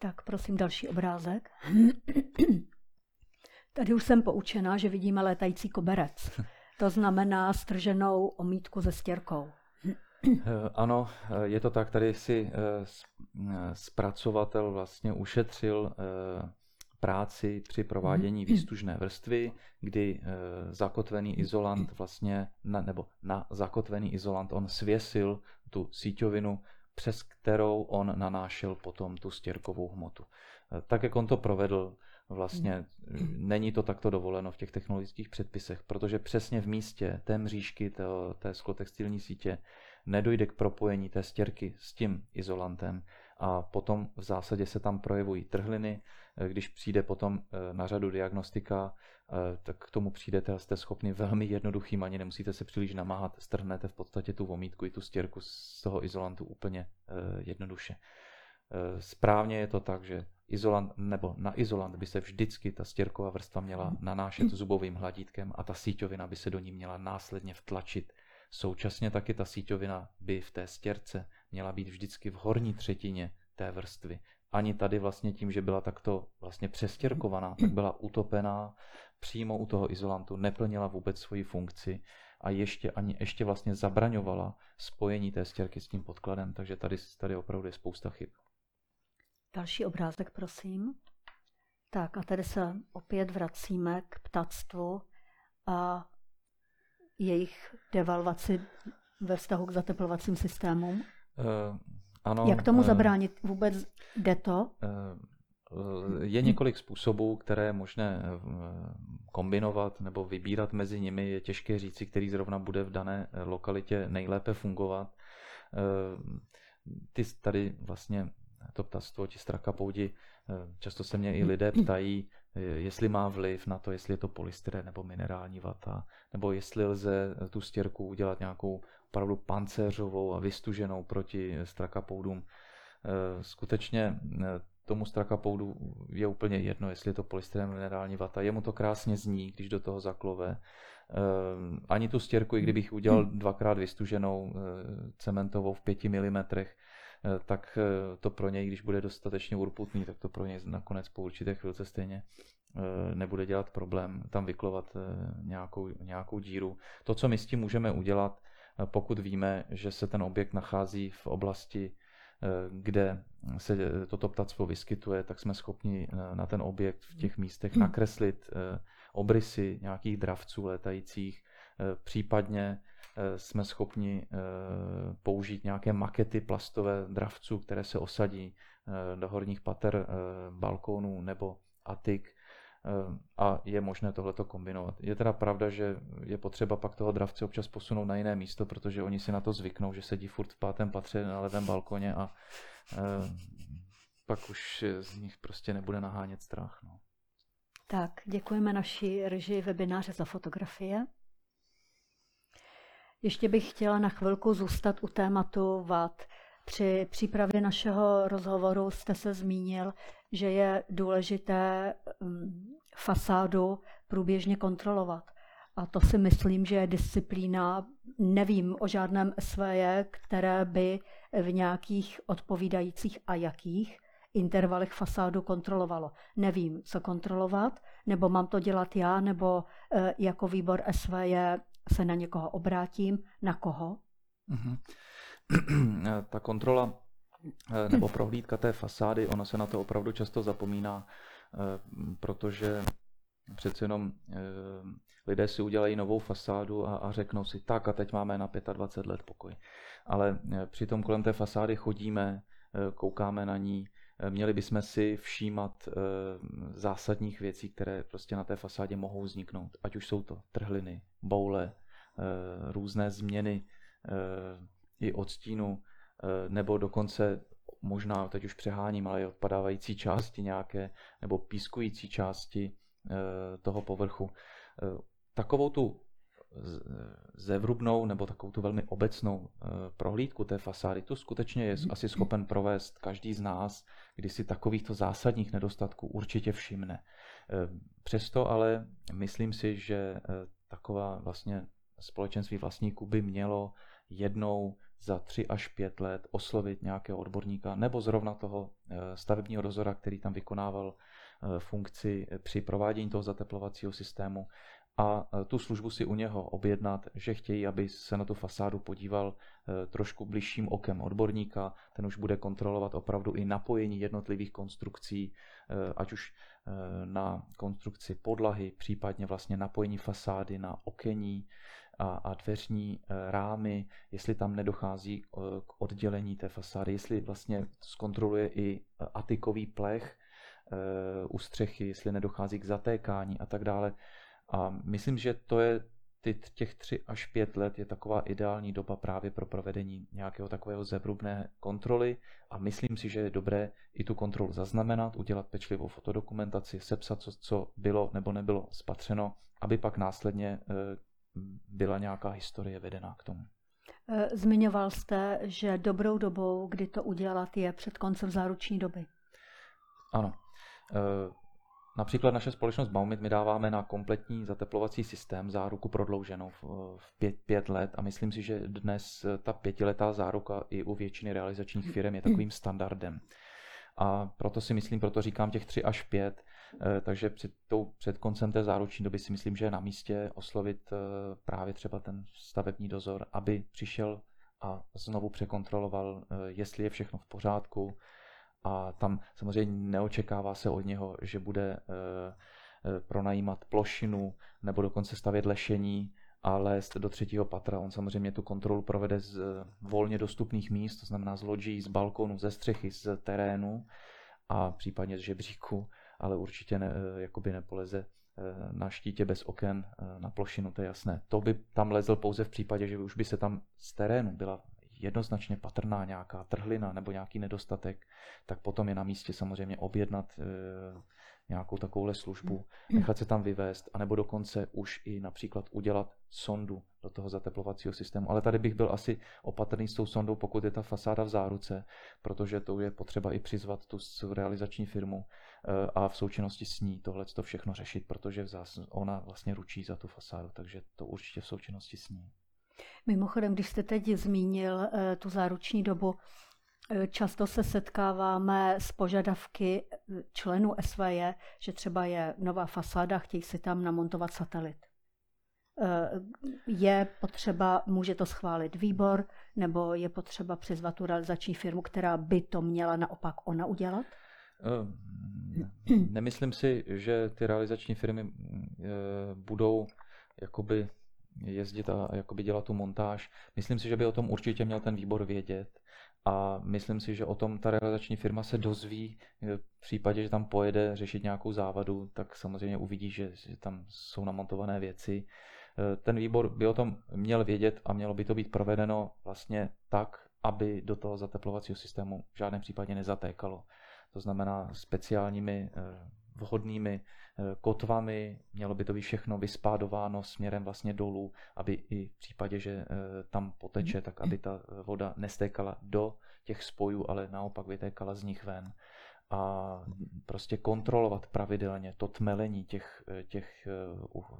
Tak prosím další obrázek. Tady už jsem poučena, že vidíme létající koberec. To znamená strženou omítku se stěrkou. Eh, ano, eh, je to tak, tady si eh, zpracovatel vlastně ušetřil práci při provádění výstužné vrstvy, kdy zakotvený izolant vlastně, na, nebo na zakotvený izolant on svěsil tu síťovinu, přes kterou on nanášel potom tu stěrkovou hmotu. Tak, jak on to provedl, vlastně není to takto dovoleno v těch technologických předpisech, protože přesně v místě té mřížky, té, té sklotextilní sítě nedojde k propojení té stěrky s tím izolantem a potom v zásadě se tam projevují trhliny. Když přijde potom eh, na řadu diagnostika, eh, tak k tomu přijdete a jste schopni velmi jednoduchým, ani nemusíte se příliš namáhat, strhnete v podstatě tu vomítku i tu stěrku z toho izolantu úplně eh, jednoduše. Správně je to tak, že izolant, nebo na izolant by se vždycky ta stěrková vrstva měla nanášet zubovým hladítkem a ta síťovina by se do ní měla následně vtlačit Současně taky ta síťovina by v té stěrce měla být vždycky v horní třetině té vrstvy. Ani tady vlastně tím, že byla takto vlastně přestěrkovaná, tak byla utopená přímo u toho izolantu, neplnila vůbec svoji funkci a ještě, ani, ještě vlastně zabraňovala spojení té stěrky s tím podkladem, takže tady, tady opravdu je spousta chyb. Další obrázek, prosím. Tak a tady se opět vracíme k ptactvu a jejich devalvaci ve vztahu k zateplovacím systémům? Uh, ano. Jak tomu uh, zabránit? Vůbec jde to? Uh, je několik způsobů, které je možné kombinovat nebo vybírat mezi nimi. Je těžké říci, který zrovna bude v dané lokalitě nejlépe fungovat. Ty tady vlastně to ptactvo, ti strakapoudi, často se mě i lidé ptají, jestli má vliv na to, jestli je to polystyren nebo minerální vata, nebo jestli lze tu stěrku udělat nějakou opravdu pancéřovou a vystuženou proti strakapoudům. Eh, skutečně eh, tomu strakapoudu je úplně jedno, jestli je to polystyren minerální vata. Jemu to krásně zní, když do toho zaklove. Eh, ani tu stěrku, i kdybych udělal dvakrát vystuženou cementovou v 5 mm, Eh, tak eh, to pro něj, když bude dostatečně urputný, tak to pro něj nakonec po určité chvilce stejně eh, nebude dělat problém tam vyklovat nějakou, nějakou díru. To, co my s tím můžeme udělat, pokud víme, že se ten objekt nachází v oblasti, kde se toto ptactvo vyskytuje, tak jsme schopni na ten objekt v těch místech nakreslit obrysy nějakých dravců létajících, případně Eh, jsme schopni eh, použít nějaké makety plastové dravců, které se osadí eh, do horních pater balkónů nebo atik a je možné tohleto kombinovat. Je teda pravda, že je potřeba pak toho dravce občas posunout na jiné místo, protože oni si na to zvyknou, že sedí furt v pátém patře na levém balkoně a pak už z nich prostě nebude nahánět strach. No. Tak, děkujeme naší režii webináře za fotografie. Ještě bych chtěla na chvilku zůstat u tématu VAT. Při přípravě našeho rozhovoru jste se zmínil, že je důležité mm, fasádu průběžně kontrolovat. A to si myslím, že je disciplína. Nevím o žádném SVJ, které by v nějakých odpovídajících a jakých intervalech fasádu kontrolovalo. Nevím, co kontrolovat, nebo mám to dělat já, nebo e, jako výbor SVJ se na někoho obrátím, na koho? Mm-hmm. Ta kontrola eh, nebo prohlídka té fasády, ona se na to opravdu často zapomíná, eh, protože přece jenom eh, lidé si udělají novou fasádu a, a řeknou si, tak a teď máme na 25 let pokoj. Ale přitom kolem té fasády chodíme, koukáme na ní, měli bychom si všímat zásadních věcí, které prostě na té fasádě mohou vzniknout. Ať už jsou to trhliny, boule, různé změny i odstínu, nebo dokonce možná teď už přeháním, ale i odpadávající části nějaké, nebo pískující části toho povrchu. Takovou tu zevrubnou nebo takovou tu velmi obecnou eh, prohlídku té fasády, tu skutečně je asi schopen provést každý z nás, když si takovýchto zásadních nedostatků určitě všimne. Eh, přesto ale myslím si, že eh, taková vlastně společenství vlastníků by mělo jednou za tři až pět let oslovit nějakého odborníka nebo zrovna toho stavebního dozora, který tam vykonával funkci při provádění toho zateplovacího systému a e, tu službu si u něho objednat, že chtějí, aby se na tu fasádu podíval e, trošku bližším okem odborníka, ten už bude kontrolovat opravdu i napojení jednotlivých konstrukcí, e, ať už na konstrukci podlahy, případně vlastně napojení fasády na okení a, a dveřní rámy, jestli tam nedochází k oddělení té fasády, jestli vlastně zkontroluje i atikový plech u střechy, jestli nedochází k zatékání a tak dále. A myslím, že to je ty, těch tři až pět let je taková ideální doba právě pro provedení nějakého takového zevrubné kontroly a myslím si, že je dobré i tu kontrolu zaznamenat, udělat pečlivou fotodokumentaci, sepsat, co, co bylo nebo nebylo spatřeno, aby pak následně eh, byla nějaká historie vedená k tomu. Eh, zmiňoval jste, že dobrou dobou, kdy to udělat, je před koncem záruční doby. Ano. Eh, Například naše společnost Baumit my dáváme na kompletní zateplovací systém záruku prodlouženou v pět, pět let a myslím si, že dnes ta pětiletá záruka i u většiny realizačních firm je takovým standardem. A proto si myslím, proto říkám těch tři až pět, eh, takže před, tou, před koncem té záruční doby si myslím, že je na místě oslovit eh, právě třeba ten stavební dozor, aby přišel a znovu překontroloval, eh, jestli je všechno v pořádku, a tam samozřejmě neočekává se od něho, že bude eh, eh, pronajímat plošinu nebo dokonce stavět lešení a lézt do třetího patra. On samozřejmě tu kontrolu provede z eh, volně dostupných míst, to znamená z loďí, z balkonu, ze střechy, z terénu a případně z žebříku, ale určitě ne, jakoby nepoleze na štítě bez oken na plošinu, to je jasné. To by tam lezl pouze v případě, že už by se tam z terénu byla jednoznačně patrná nějaká trhlina nebo nějaký nedostatek, tak potom je na místě samozřejmě objednat e, nějakou takovouhle službu, nechat se tam vyvést, anebo dokonce už i například udělat sondu do toho zateplovacího systému. Ale tady bych byl asi opatrný s tou sondou, pokud je ta fasáda v záruce, protože to je potřeba i přizvat tu realizační firmu e, a v součinnosti s ní tohle to všechno řešit, protože ona vlastně ručí za tu fasádu, takže to určitě v součinnosti s ní. Mimochodem, když jste teď zmínil eh, tu záruční dobu, eh, často se setkáváme s požadavky eh, členů SVJ, že třeba je nová fasáda, chtějí si tam namontovat satelit. Je potřeba, může to schválit výbor, nebo je potřeba přizvat tu realizační firmu, která by to měla naopak ona udělat? Nemyslím si, že ty realizační firmy budou jakoby jezdit a jakoby dělat tu montáž. Myslím si, že by o tom určitě měl ten výbor vědět a myslím si, že o tom ta realizační firma se dozví v případě, že tam pojede řešit nějakou závadu, tak samozřejmě uvidí, že, že tam jsou namontované věci. Ten výbor by o tom měl vědět a mělo by to být provedeno vlastně tak, aby do toho zateplovacího systému v žádném případě nezatékalo. To znamená speciálními eh, vhodnými eh, kotvami, mělo by to být všechno vyspádováno směrem vlastně dolů, aby i v případě, že eh, tam poteče, tak aby ta voda nestékala do těch spojů, ale naopak vytékala z nich ven. A prostě kontrolovat pravidelně to tmelení těch, eh, těch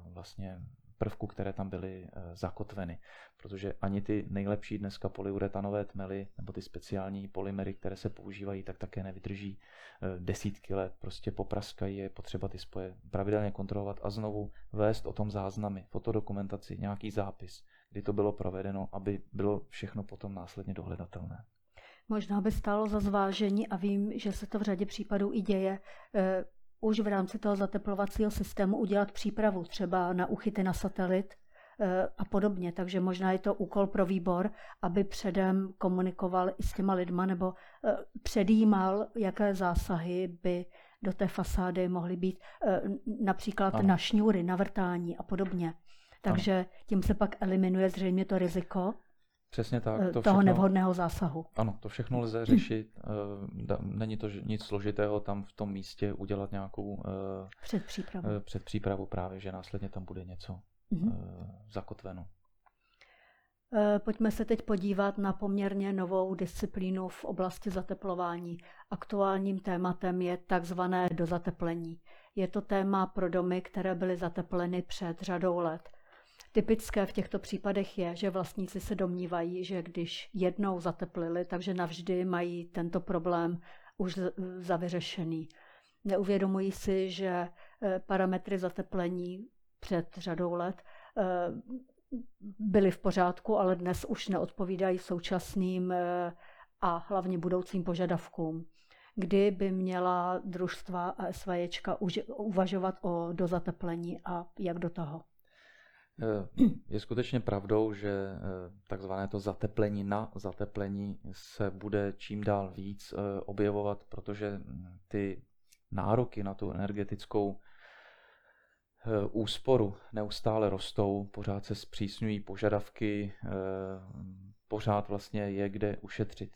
vlastně prvků, které tam byly eh, zakotveny. Protože ani ty nejlepší dneska polyuretanové tmely nebo ty speciální polymery, které se používají, tak také nevydrží eh, desítky let. Prostě popraskají, je potřeba ty spoje pravidelně kontrolovat a znovu vést o tom záznamy, fotodokumentaci, nějaký zápis, kdy to bylo provedeno, aby bylo všechno potom následně dohledatelné. Možná by stálo za zvážení a vím, že se to v řadě případů i děje eh, už v rámci toho zateplovacího systému udělat přípravu třeba na uchyty na satelit, a podobně. Takže možná je to úkol pro výbor, aby předem komunikoval i s těma lidma nebo předjímal, jaké zásahy by do té fasády mohly být například ano. na šňůry, na vrtání a podobně. Takže ano. tím se pak eliminuje zřejmě to riziko Přesně tak. To toho všechno, nevhodného zásahu. Ano, to všechno lze řešit. Eh, není to nic složitého tam v tom místě udělat nějakou eh, předpřípravu, eh, předpřípravu právě, že následně tam bude něco mm-hmm. zakotveno. Pojďme se teď podívat na poměrně novou disciplínu v oblasti zateplování. Aktuálním tématem je takzvané dozateplení. Je to téma pro domy, které byly zatepleny před řadou let – Typické v těchto případech je, že vlastníci se domnívají, že když jednou zateplili, takže navždy mají tento problém už za vyřešený. Neuvědomují si, že eh, parametry zateplení před řadou let eh, byly v pořádku, ale dnes už neodpovídají současným eh, a hlavně budoucím požadavkům. Kdy by měla družstva a SVJčka uvažovat o dozateplení a jak do toho? Je skutečně pravdou, že eh, takzvané to zateplení na zateplení se bude čím dál víc eh, objevovat, protože hm, ty nároky na tu energetickou eh, úsporu neustále rostou, pořád se zpřísňují požadavky, pořád vlastně je kde ušetřit.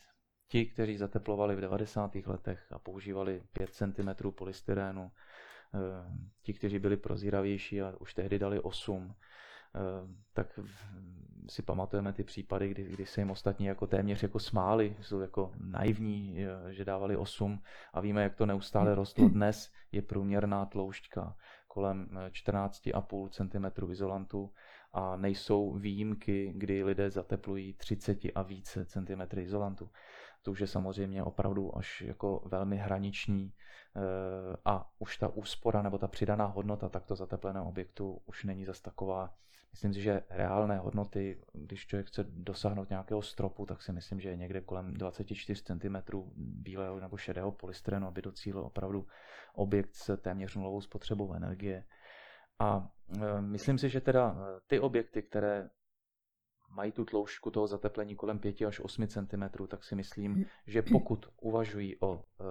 Ti, kteří zateplovali v 90. letech a používali 5 cm polystyrénu, ti, kteří byli prozíravější a už tehdy dali 8, Eh, tak si pamatujeme ty případy, kdy, kdy se jim ostatní jako téměř jako smáli, jsou jako naivní, eh, že dávali 8 a víme, jak to neustále rostlo. Dnes je průměrná tloušťka kolem 14,5 cm izolantu a nejsou výjimky, kdy lidé zateplují 30 a více cm izolantu. To už je samozřejmě opravdu až jako velmi hraniční eh, a už ta úspora nebo ta přidaná hodnota takto zatepleného objektu už není zas taková. Myslím si, že reálné hodnoty, když člověk chce dosáhnout nějakého stropu, tak si myslím, že je někde kolem 24 cm bílého nebo šedého polystyrenu, aby docílil opravdu objekt s téměř nulovou spotřebou energie. A e, myslím si, že teda e, ty objekty, které mají tu tloušťku toho zateplení kolem 5 až 8 cm, tak si myslím, že pokud uvažují o e,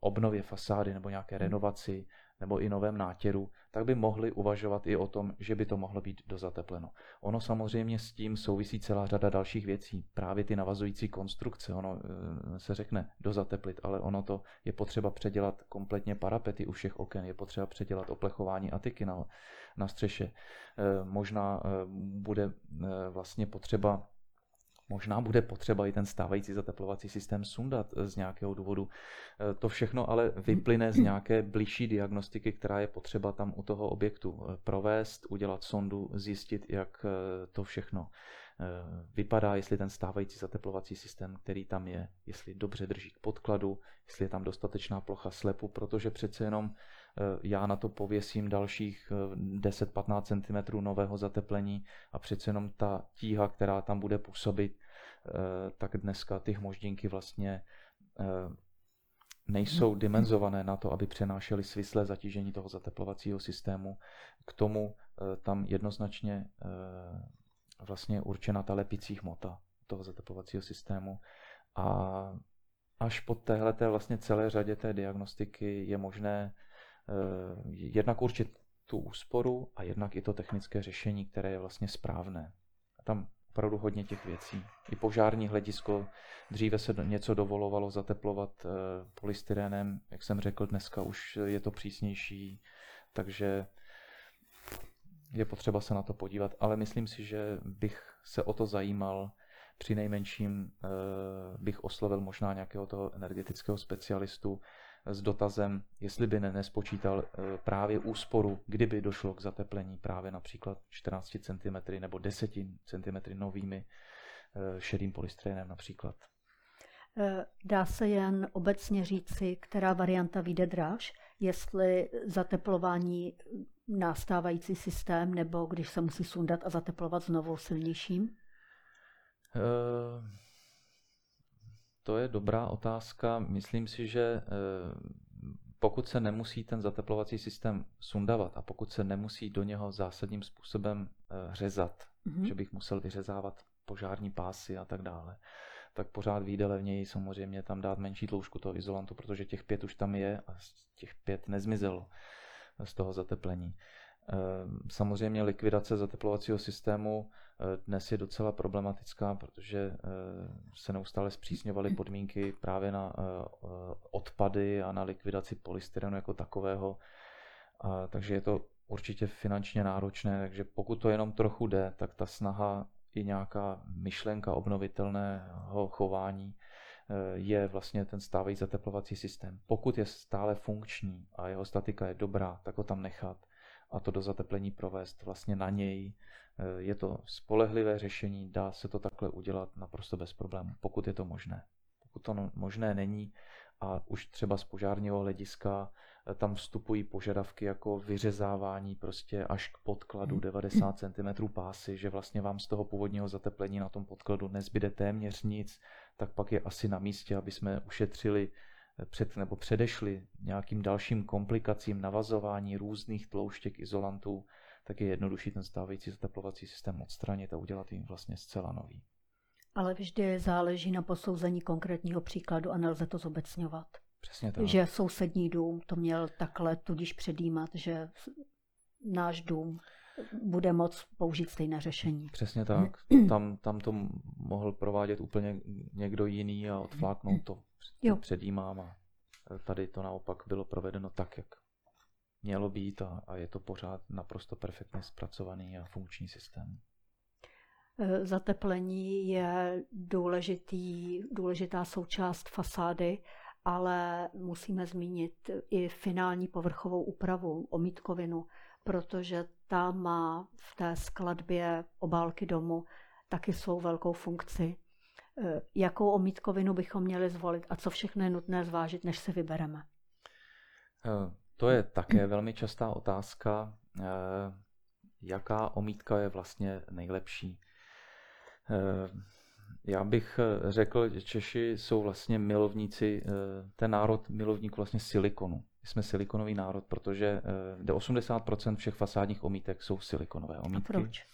obnově fasády nebo nějaké renovaci nebo i novém nátěru, tak by mohli uvažovat i o tom, že by to mohlo být dozatepleno. Ono samozřejmě s tím souvisí celá řada dalších věcí, právě ty navazující konstrukce. Ono eh, se řekne dozateplit, ale ono to je potřeba předělat kompletně parapety u všech oken, je potřeba předělat oplechování atiky na, na střeše. Eh, možná eh, bude vlastně potřeba Možná bude potřeba i ten stávající zateplovací systém sundat z nějakého důvodu. E, to všechno ale vyplyne z nějaké blížší diagnostiky, která je potřeba tam u toho objektu e, provést, udělat sondu, zjistit, jak to všechno vypadá, jestli ten stávající zateplovací systém, který tam je, jestli dobře drží k podkladu, jestli je tam dostatečná plocha slepu, protože přece jenom já na to pověsím dalších 10-15 cm nového zateplení a přece jenom ta tíha, která tam bude působit, Eh, tak dneska ty hmoždinky vlastně eh, nejsou dimenzované na to, aby přenášely svislé zatížení toho zateplovacího systému. K tomu eh, tam jednoznačně vlastně určena ta lepicí hmota toho zateplovacího systému a až po téhle vlastně celé řadě té diagnostiky je možné jednak určit tu úsporu a jednak i to technické řešení, které je vlastně správné. Tam opravdu hodně těch věcí. I požární hledisko, dříve se něco dovolovalo zateplovat eh, polystyrenem, jak jsem řekl, dneska už je to přísnější, takže je potřeba se na to podívat, ale myslím si, že bych se o to zajímal, při nejmenším eh, bych oslovil možná nějakého toho energetického specialistu, s dotazem, jestli by nespočítal eh, právě úsporu, kdyby došlo k zateplení právě například 14 cm nebo 10 cm novými eh, šedým polystrénem například. Eh, dá se jen obecně říci, která varianta vyjde dráž, jestli zateplování nástávající systém, nebo když se musí sundat a zateplovat znovu silnějším? Uh... To je dobrá otázka. Myslím si, že eh, pokud se nemusí ten zateplovací systém sundavat a pokud se nemusí do něho zásadním způsobem eh, řezat, mm-hmm. že bych musel vyřezávat požární pásy a tak dále, tak pořád výjde levněji samozřejmě tam dát menší tloušku toho izolantu, protože těch pět už tam je a těch pět nezmizelo z toho zateplení. Ehm, samozřejmě likvidace zateplovacího systému eh, dnes je docela problematická, protože eh, se neustále zpřísňovaly podmínky právě na eh, odpady a na likvidaci polystyrenu jako takového. Takže je to určitě finančně náročné, takže pokud to jenom trochu jde, tak ta snaha i nějaká myšlenka obnovitelného chování je vlastně ten stávající zateplovací systém. Pokud je stále funkční a jeho statika je dobrá, tak ho tam nechat a to do zateplení provést vlastně na něj. Eh, je to spolehlivé řešení, dá se to takhle udělat naprosto bez problémů, pokud je to možné. Pokud to no, možné není a už třeba z požárního hlediska eh, tam vstupují požadavky jako vyřezávání prostě až k podkladu 90 cm pásy, že vlastně vám z toho původního zateplení na tom podkladu nezbyde téměř nic, tak pak je asi na místě, aby jsme ušetřili před, nebo předešli nějakým dalším komplikacím navazování různých tlouštěk izolantů, tak je jednodušší ten stávající zateplovací systém odstranit a udělat jim vlastně zcela nový. Ale vždy záleží na posouzení konkrétního příkladu a nelze to zobecňovat. Přesně tak. Že sousední dům to měl takhle tudíž předjímat, že náš dům bude moc použít stejné řešení. Přesně tak. Tam, tam to mohl provádět úplně někdo jiný a odfláknout to. Jo. Předjímám a tady to naopak bylo provedeno tak, jak mělo být a, a je to pořád naprosto perfektně zpracovaný a funkční systém. E, zateplení je důležitý, důležitá součást fasády, ale musíme zmínit i finální povrchovou úpravu, omítkovinu, protože ta má v té skladbě obálky domu taky svou velkou funkci. E, jakou omítkovinu bychom měli zvolit a co všechno je nutné zvážit, než se vybereme? E, to je také velmi častá otázka. E, jaká omítka je vlastně nejlepší? Já bych řekl, že Češi jsou vlastně milovníci, ten národ milovníků vlastně silikonu jsme silikonový národ, protože uh, 80% všech fasádních omítek jsou silikonové omítky. A proč?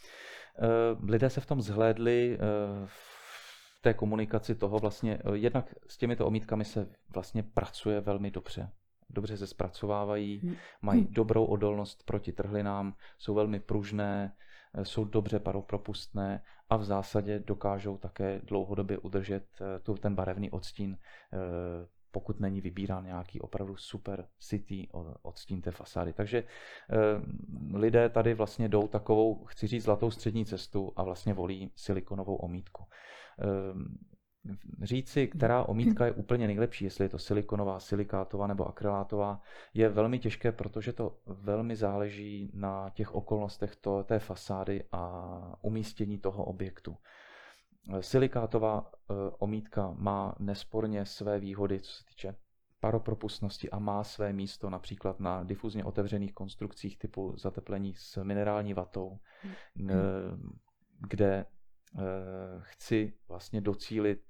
Lidé se v tom zhlédli uh, v té komunikaci toho vlastně, uh, jednak s těmito omítkami se vlastně pracuje velmi dobře. Dobře se zpracovávají, hmm. mají hmm. dobrou odolnost proti trhlinám, jsou velmi pružné, jsou dobře paropropustné a v zásadě dokážou také dlouhodobě udržet tu, ten barevný odstín pokud není vybírán nějaký opravdu super city odstín té fasády. Takže eh, lidé tady vlastně jdou takovou, chci říct, zlatou střední cestu a vlastně volí silikonovou omítku. Eh, říci, která omítka je úplně nejlepší, jestli je to silikonová, silikátová nebo akrylátová, je velmi těžké, protože to velmi záleží na těch okolnostech to, té fasády a umístění toho objektu. Silikátová eh, omítka má nesporně své výhody, co se týče paropropustnosti a má své místo například na difuzně otevřených konstrukcích typu zateplení s minerální vatou, hmm. kde chci vlastně docílit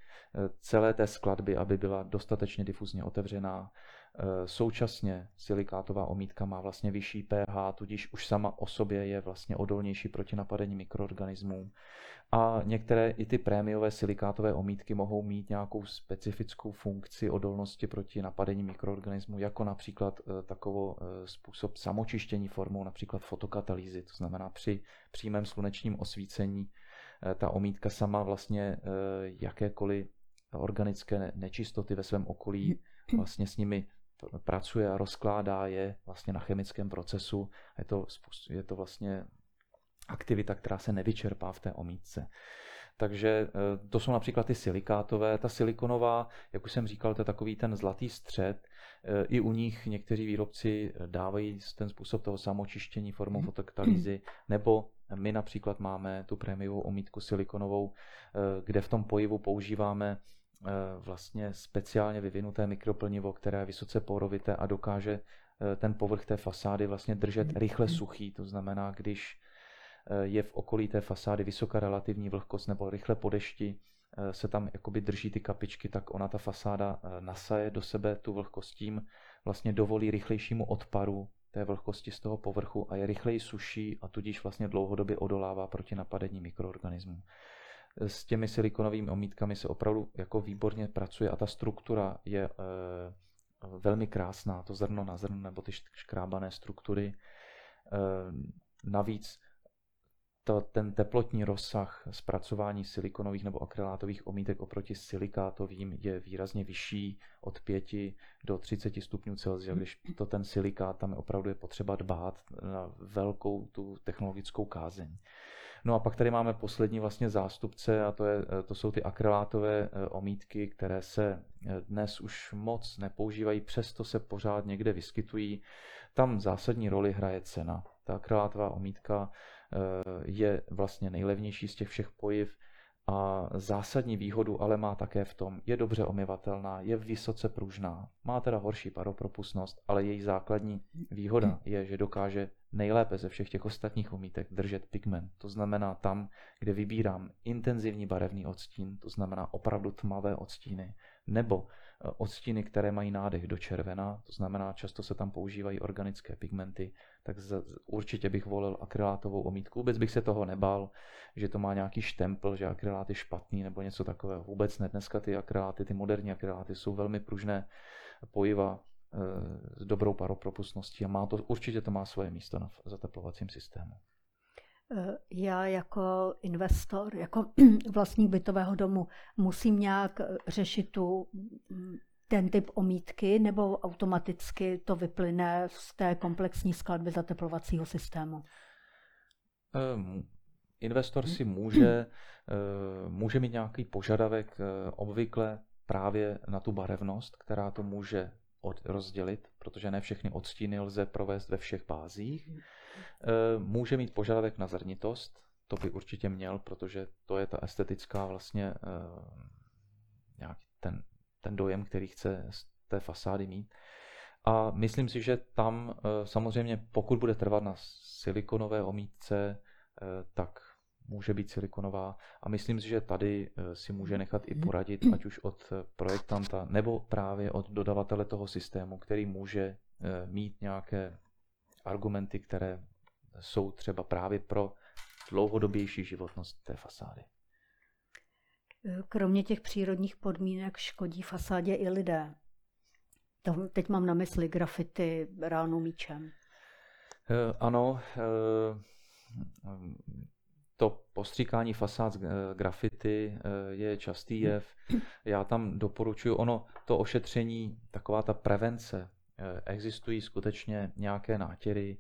celé té skladby, aby byla dostatečně difuzně otevřená, Eh, současně silikátová omítka má vlastně vyšší pH, tudíž už sama o sobě je vlastně odolnější proti napadení mikroorganismů. A některé i ty prémiové silikátové omítky mohou mít nějakou specifickou funkci odolnosti proti napadení mikroorganismů, jako například eh, eh, způsob samočištění formou například fotokatalýzy, to znamená při přímém slunečním osvícení ta omítka sama vlastně jakékoliv organické nečistoty ve svém okolí vlastně s nimi pracuje a rozkládá je vlastně na chemickém procesu. Je to, je to vlastně aktivita, která se nevyčerpá v té omítce. Takže eh, to jsou například ty silikátové. Ta silikonová, jak už jsem říkal, to je takový ten zlatý střed. Eh, I u nich někteří výrobci dávají ten způsob toho samočištění formou fotokatalýzy, nebo my například máme tu prémiovou omítku silikonovou, eh, kde v tom pojivu používáme Eh, vlastně speciálně vyvinuté mikroplnivo, které je vysoce porovité a dokáže eh, ten povrch té fasády vlastně držet mhm. rychle suchý. To znamená, když je v okolí té fasády vysoká relativní vlhkost nebo rychle po dešti se tam jakoby drží ty kapičky, tak ona ta fasáda nasaje do sebe tu vlhkost tím, vlastně dovolí rychlejšímu odparu té vlhkosti z toho povrchu a je rychleji suší a tudíž vlastně dlouhodobě odolává proti napadení mikroorganismů. S těmi silikonovými omítkami se opravdu jako výborně pracuje a ta struktura je e, velmi krásná, to zrno na zrno nebo ty škrábané struktury. E, navíc to, ten teplotní rozsah zpracování silikonových nebo akrylátových omítek oproti silikátovým je výrazně vyšší od 5 do 30 stupňů Celsia, když to ten silikát, tam opravdu je potřeba dbát na velkou tu technologickou kázeň. No a pak tady máme poslední vlastně zástupce a to, je, to jsou ty akrylátové eh, omítky, které se eh, dnes už moc nepoužívají, přesto se pořád někde vyskytují. Tam zásadní roli hraje cena. Ta akrylátová omítka je vlastně nejlevnější z těch všech pojiv a zásadní výhodu ale má také v tom, je dobře omyvatelná, je vysoce pružná, má teda horší paropropustnost, ale její základní výhoda je, že dokáže nejlépe ze všech těch ostatních umítek držet pigment. To znamená tam, kde vybírám intenzivní barevný odstín, to znamená opravdu tmavé odstíny, nebo eh, odstíny, které mají nádech do červena, to znamená často se tam používají organické pigmenty, tak určitě bych volil akrylátovou omítku. Vůbec bych se toho nebál, že to má nějaký štempel, že akrylát je špatný nebo něco takového. Vůbec ne. Dneska ty akryláty, ty moderní akryláty jsou velmi pružné pojiva, s dobrou paropropustností a má to, určitě to má svoje místo na zateplovacím systému. Eh, já jako investor, jako vlastník bytového domu musím nějak eh, řešit tu, mm, ten typ omítky nebo automaticky to vyplyne z té komplexní skladby zateplovacího systému? Um, investor si může, uh, může mít nějaký požadavek obvykle právě na tu barevnost, která to může od, rozdělit, protože ne všechny odstíny lze provést ve všech bázích. E, může mít požadavek na zrnitost, to by určitě měl, protože to je ta estetická vlastně e, nějaký ten, ten dojem, který chce z té fasády mít. A myslím si, že tam e, samozřejmě, pokud bude trvat na silikonové omítce, tak může být silikonová a myslím si, že tady eh, si může nechat i poradit, ať už od eh, projektanta nebo právě od dodavatele toho systému, který může eh, mít nějaké argumenty, které jsou třeba právě pro dlouhodobější životnost té fasády. Kromě těch přírodních podmínek škodí fasádě i lidé. To teď mám na mysli grafity ránou míčem. Ano, to postříkání fasád eh, grafity eh, je častý jev. Já tam doporučuji ono, to ošetření, taková ta prevence. Eh, existují skutečně nějaké nátěry,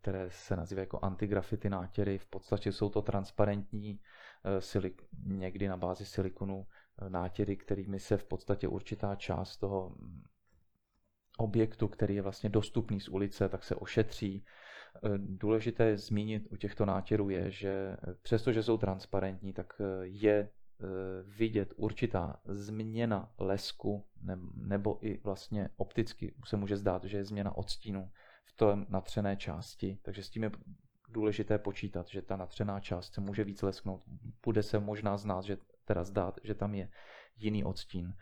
které se nazývají jako antigrafity nátěry. V podstatě jsou to transparentní, silik, někdy na bázi silikonu, nátěry, kterými se v podstatě určitá část toho mm, objektu, který je vlastně dostupný z ulice, tak se ošetří Eh, důležité zmínit u těchto nátěrů je, že přestože jsou transparentní, tak eh, je eh, vidět určitá změna lesku nebo i vlastně opticky se může zdát, že je změna odstínu v tom natřené části, takže s tím je důležité počítat, že ta natřená část se může víc lesknout. Bude se možná znát, že teda zdát, že tam je jiný odstín.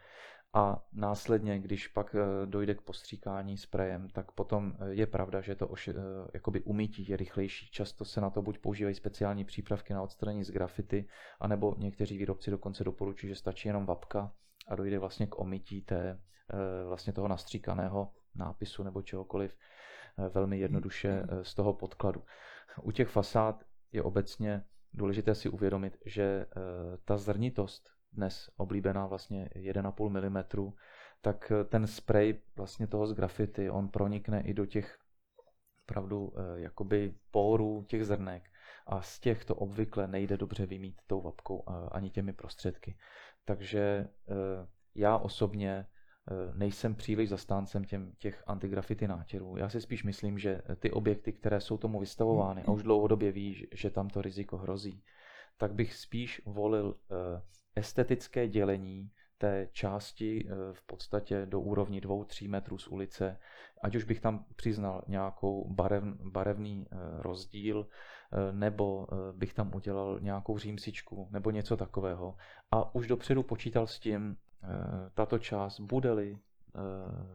A následně, když pak eh, dojde k postříkání sprejem, tak potom eh, je pravda, že to oši, eh, jakoby umytí je rychlejší. Často se na to buď používají speciální přípravky na odstranění z grafity, anebo někteří výrobci dokonce doporučují, že stačí jenom vapka a dojde vlastně k omytí té, vlastně toho nastříkaného nápisu nebo čehokoliv velmi jednoduše z toho podkladu. U těch fasád je obecně důležité si uvědomit, že ta zrnitost dnes oblíbená vlastně 1,5 mm, tak eh, ten spray vlastně toho z grafity, on pronikne i do těch opravdu eh, jakoby pórů těch zrnek a z těch to obvykle nejde dobře vymít tou vapkou ani těmi prostředky. Takže eh, já osobně nejsem příliš zastáncem těm, těch antigrafity nátěrů. Já si spíš myslím, že ty objekty, které jsou tomu vystavovány a už dlouhodobě ví, že tam to riziko hrozí, tak bych spíš volil estetické dělení té části eh, v podstatě do úrovni 2-3 metrů z ulice, ať už bych tam přiznal nějakou barev, barevný eh, rozdíl, eh, nebo bych tam udělal nějakou římsičku, nebo něco takového. A už dopředu počítal s tím, tato část bude-li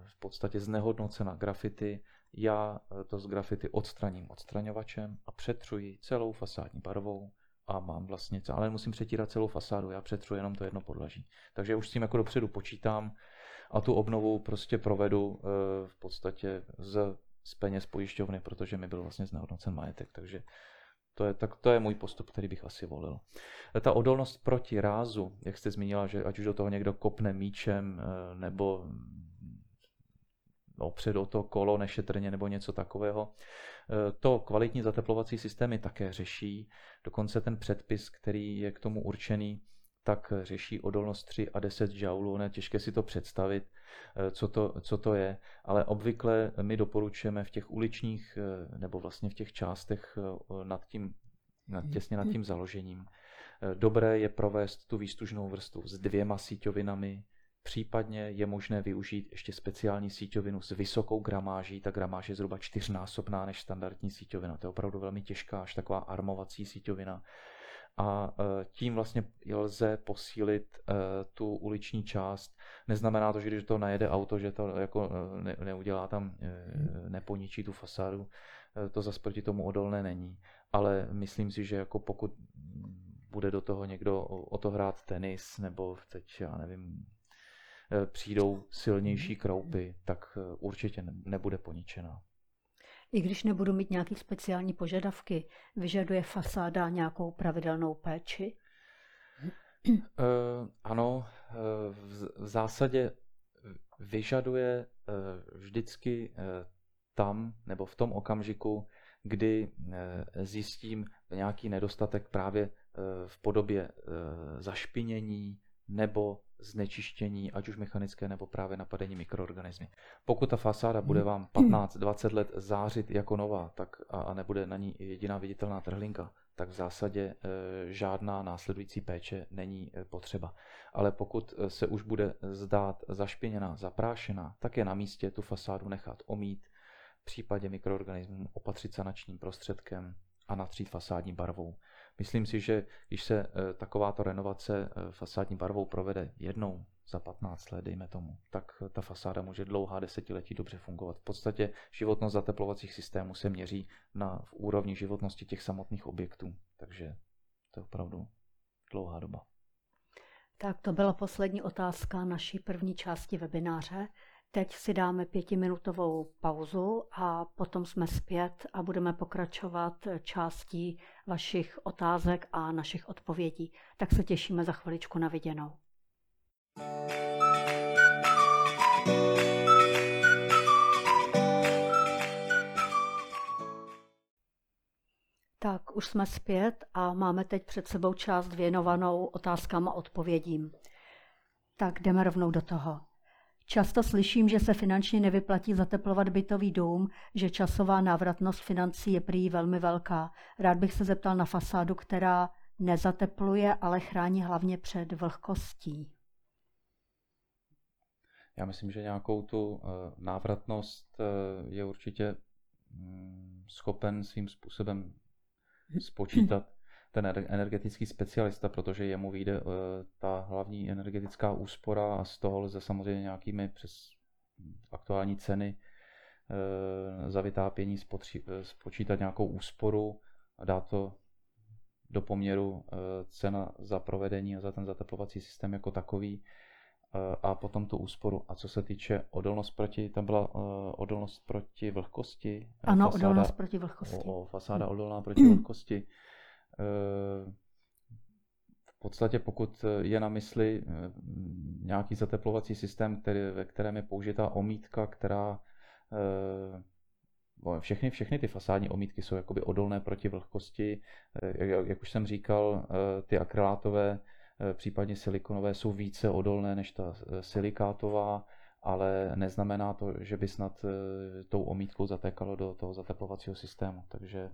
v podstatě znehodnocena grafity, já to z grafity odstraním odstraňovačem a přetřuji celou fasádní barvou a mám vlastně, ale musím přetírat celou fasádu, já přetřu jenom to jedno podlaží. Takže už s tím jako dopředu počítám a tu obnovu prostě provedu v podstatě z, z peněz pojišťovny, protože mi byl vlastně znehodnocen majetek, takže to je, tak to je můj postup, který bych asi volil. Ta odolnost proti rázu, jak jste zmínila, že ať už do toho někdo kopne míčem eh, nebo opřed o to kolo nešetrně nebo něco takového. Eh, to kvalitní zateplovací systémy také řeší. Dokonce ten předpis, který je k tomu určený, tak řeší odolnost 3 a 10 joulů. Ne, těžké si to představit, eh, co to, co to je, ale obvykle my doporučujeme v těch uličních eh, nebo vlastně v těch částech nad tím, nad, těsně nad tím založením. Dobré je provést tu výstužnou vrstvu s dvěma síťovinami, Případně je možné využít ještě speciální síťovinu s vysokou gramáží. Ta gramáž je zhruba čtyřnásobná než standardní síťovina. To je opravdu velmi těžká, až taková armovací síťovina a e, tím vlastně lze posílit e, tu uliční část. Neznamená to, že když to najede auto, že to jako e, ne, neudělá tam, neponičí tu fasádu. To zase proti tomu odolné není. Ale myslím si, že jako pokud bude do toho někdo o to hrát tenis, nebo teď, já nevím, přijdou silnější kroupy, tak určitě nebude poničená. I když nebudu mít nějaké speciální požadavky, vyžaduje fasáda nějakou pravidelnou péči? Uh, ano, v, zásadě vyžaduje vždycky tam nebo v tom okamžiku, kdy zjistím nějaký nedostatek právě v podobě zašpinění nebo znečištění, ať už mechanické nebo právě napadení mikroorganismy. Pokud ta fasáda bude vám 15-20 let zářit jako nová tak a, a nebude na ní jediná viditelná trhlinka, tak v zásadě e, žádná následující péče není e, potřeba. Ale pokud e, se už bude zdát zašpiněná, zaprášená, tak je na místě tu fasádu nechat omít, v případě mikroorganismů opatřit sanačním prostředkem a natřít fasádní barvou. Myslím si, že když se eh, takováto renovace eh, fasádní barvou provede jednou za 15 let, dejme tomu, tak eh, ta fasáda může dlouhá desetiletí dobře fungovat. V podstatě životnost zateplovacích systémů se měří na v úrovni životnosti těch samotných objektů, takže to je opravdu dlouhá doba. Tak to byla poslední otázka naší první části webináře. Teď si dáme pětiminutovou pauzu a potom jsme zpět a budeme pokračovat částí vašich otázek a našich odpovědí. Tak se těšíme za chviličku na viděnou. Tak už jsme zpět a máme teď před sebou část věnovanou otázkám a odpovědím. Tak jdeme rovnou do toho. Často slyším, že se finančně nevyplatí zateplovat bytový dům, že časová návratnost financí je prý velmi velká. Rád bych se zeptal na fasádu, která nezatepluje, ale chrání hlavně před vlhkostí. Já myslím, že nějakou tu eh, návratnost eh, je určitě mm, schopen svým způsobem spočítat ten energetický specialista, protože jemu vyjde uh, ta hlavní energetická úspora a z toho lze samozřejmě nějakými přes aktuální ceny uh, za vytápění spotři- eh, spočítat nějakou úsporu a dát to do poměru cena za provedení a za ten zateplovací systém jako takový a potom tu úsporu. A co se týče odolnost proti, tam byla odolnost proti vlhkosti. Ano, fasáda, odolnost proti vlhkosti. O, o, fasáda odolná proti vlhkosti. Eh, v podstatě pokud je na mysli eh, nějaký zateplovací systém, který, ve kterém je použitá omítka, která eh, všechny, všechny ty fasádní omítky jsou jakoby odolné proti vlhkosti. Jak, jak už jsem říkal, ty akrylátové, případně silikonové jsou více odolné než ta silikátová, ale neznamená to, že by snad tou omítkou zatékalo do toho zateplovacího systému. Takže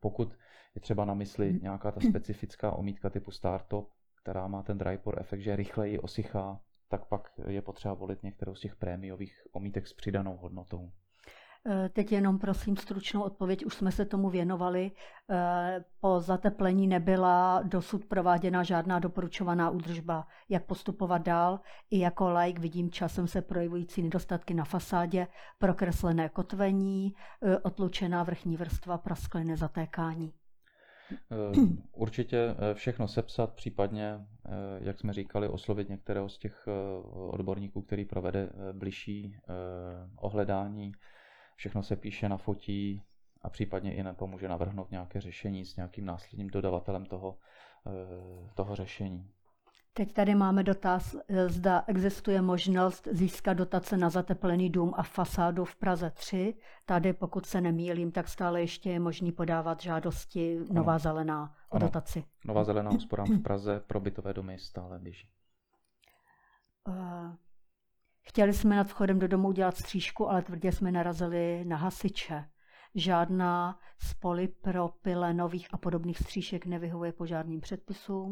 pokud je třeba na mysli mhm. nějaká ta specifická omítka typu Startop, která má ten dry pour efekt, že rychleji osychá, tak pak je potřeba volit některou z těch prémiových omítek s přidanou hodnotou. Eh, teď jenom prosím stručnou odpověď, už jsme se tomu věnovali. Eh, po zateplení nebyla dosud prováděna žádná doporučovaná údržba. Jak postupovat dál? I jako like vidím časem se projevující nedostatky na fasádě, prokreslené kotvení, eh, otlučená vrchní vrstva, praskliny, zatékání. Určitě všechno sepsat, případně, jak jsme říkali, oslovit některého z těch odborníků, který provede bližší ohledání všechno se píše, nafotí a případně i nepomůže navrhnout nějaké řešení s nějakým následným dodavatelem toho, eh, toho řešení. Teď tady máme dotaz, eh, zda existuje možnost získat dotace na zateplený dům a fasádu v Praze 3. Tady, pokud se nemýlím, tak stále ještě je možný podávat žádosti Nová ano. zelená o ano. dotaci. Nová zelená úsporám v Praze pro bytové domy stále běží. Uh, Chtěli jsme nad vchodem do domu udělat střížku, ale tvrdě jsme narazili na hasiče. Žádná z polypropylenových a podobných stříšek nevyhovuje požárním předpisům.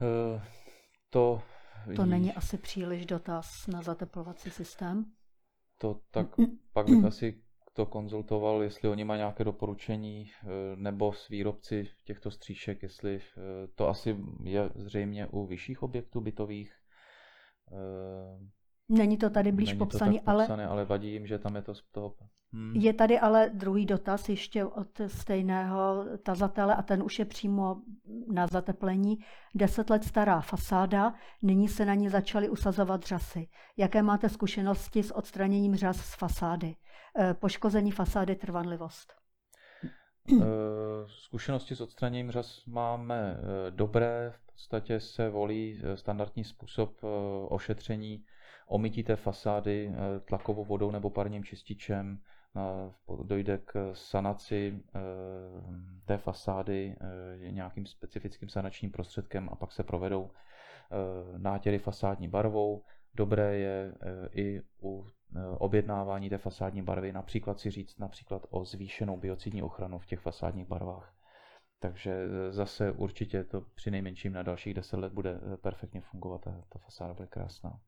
Uh, to... To není asi příliš dotaz na zateplovací systém? To tak pak bych asi to konzultoval, jestli oni mají nějaké doporučení, eh, nebo s výrobci těchto stříšek, jestli eh, to asi je zřejmě u vyšších objektů bytových, Není to tady blíž popsaný, ale... Popsané, ale vadí jim, že tam je to z toho... Hmm. Je tady ale druhý dotaz ještě od stejného tazatele a ten už je přímo na zateplení. Deset let stará fasáda, nyní se na ní začaly usazovat řasy. Jaké máte zkušenosti s odstraněním řas z fasády? Eh, poškození fasády trvanlivost. Eh, zkušenosti s odstraněním řas máme dobré, podstatě se volí eh, standardní způsob eh, ošetření omytí té fasády eh, tlakovou vodou nebo parním čističem. Dojde k sanaci té fasády nějakým specifickým sanačním prostředkem a pak se provedou nátěry fasádní barvou. Dobré je i u objednávání té fasádní barvy například si říct například o zvýšenou biocidní ochranu v těch fasádních barvách. Takže e, zase určitě to při nejmenším na dalších deset let bude e, perfektně fungovat a ta fasáda bude krásná.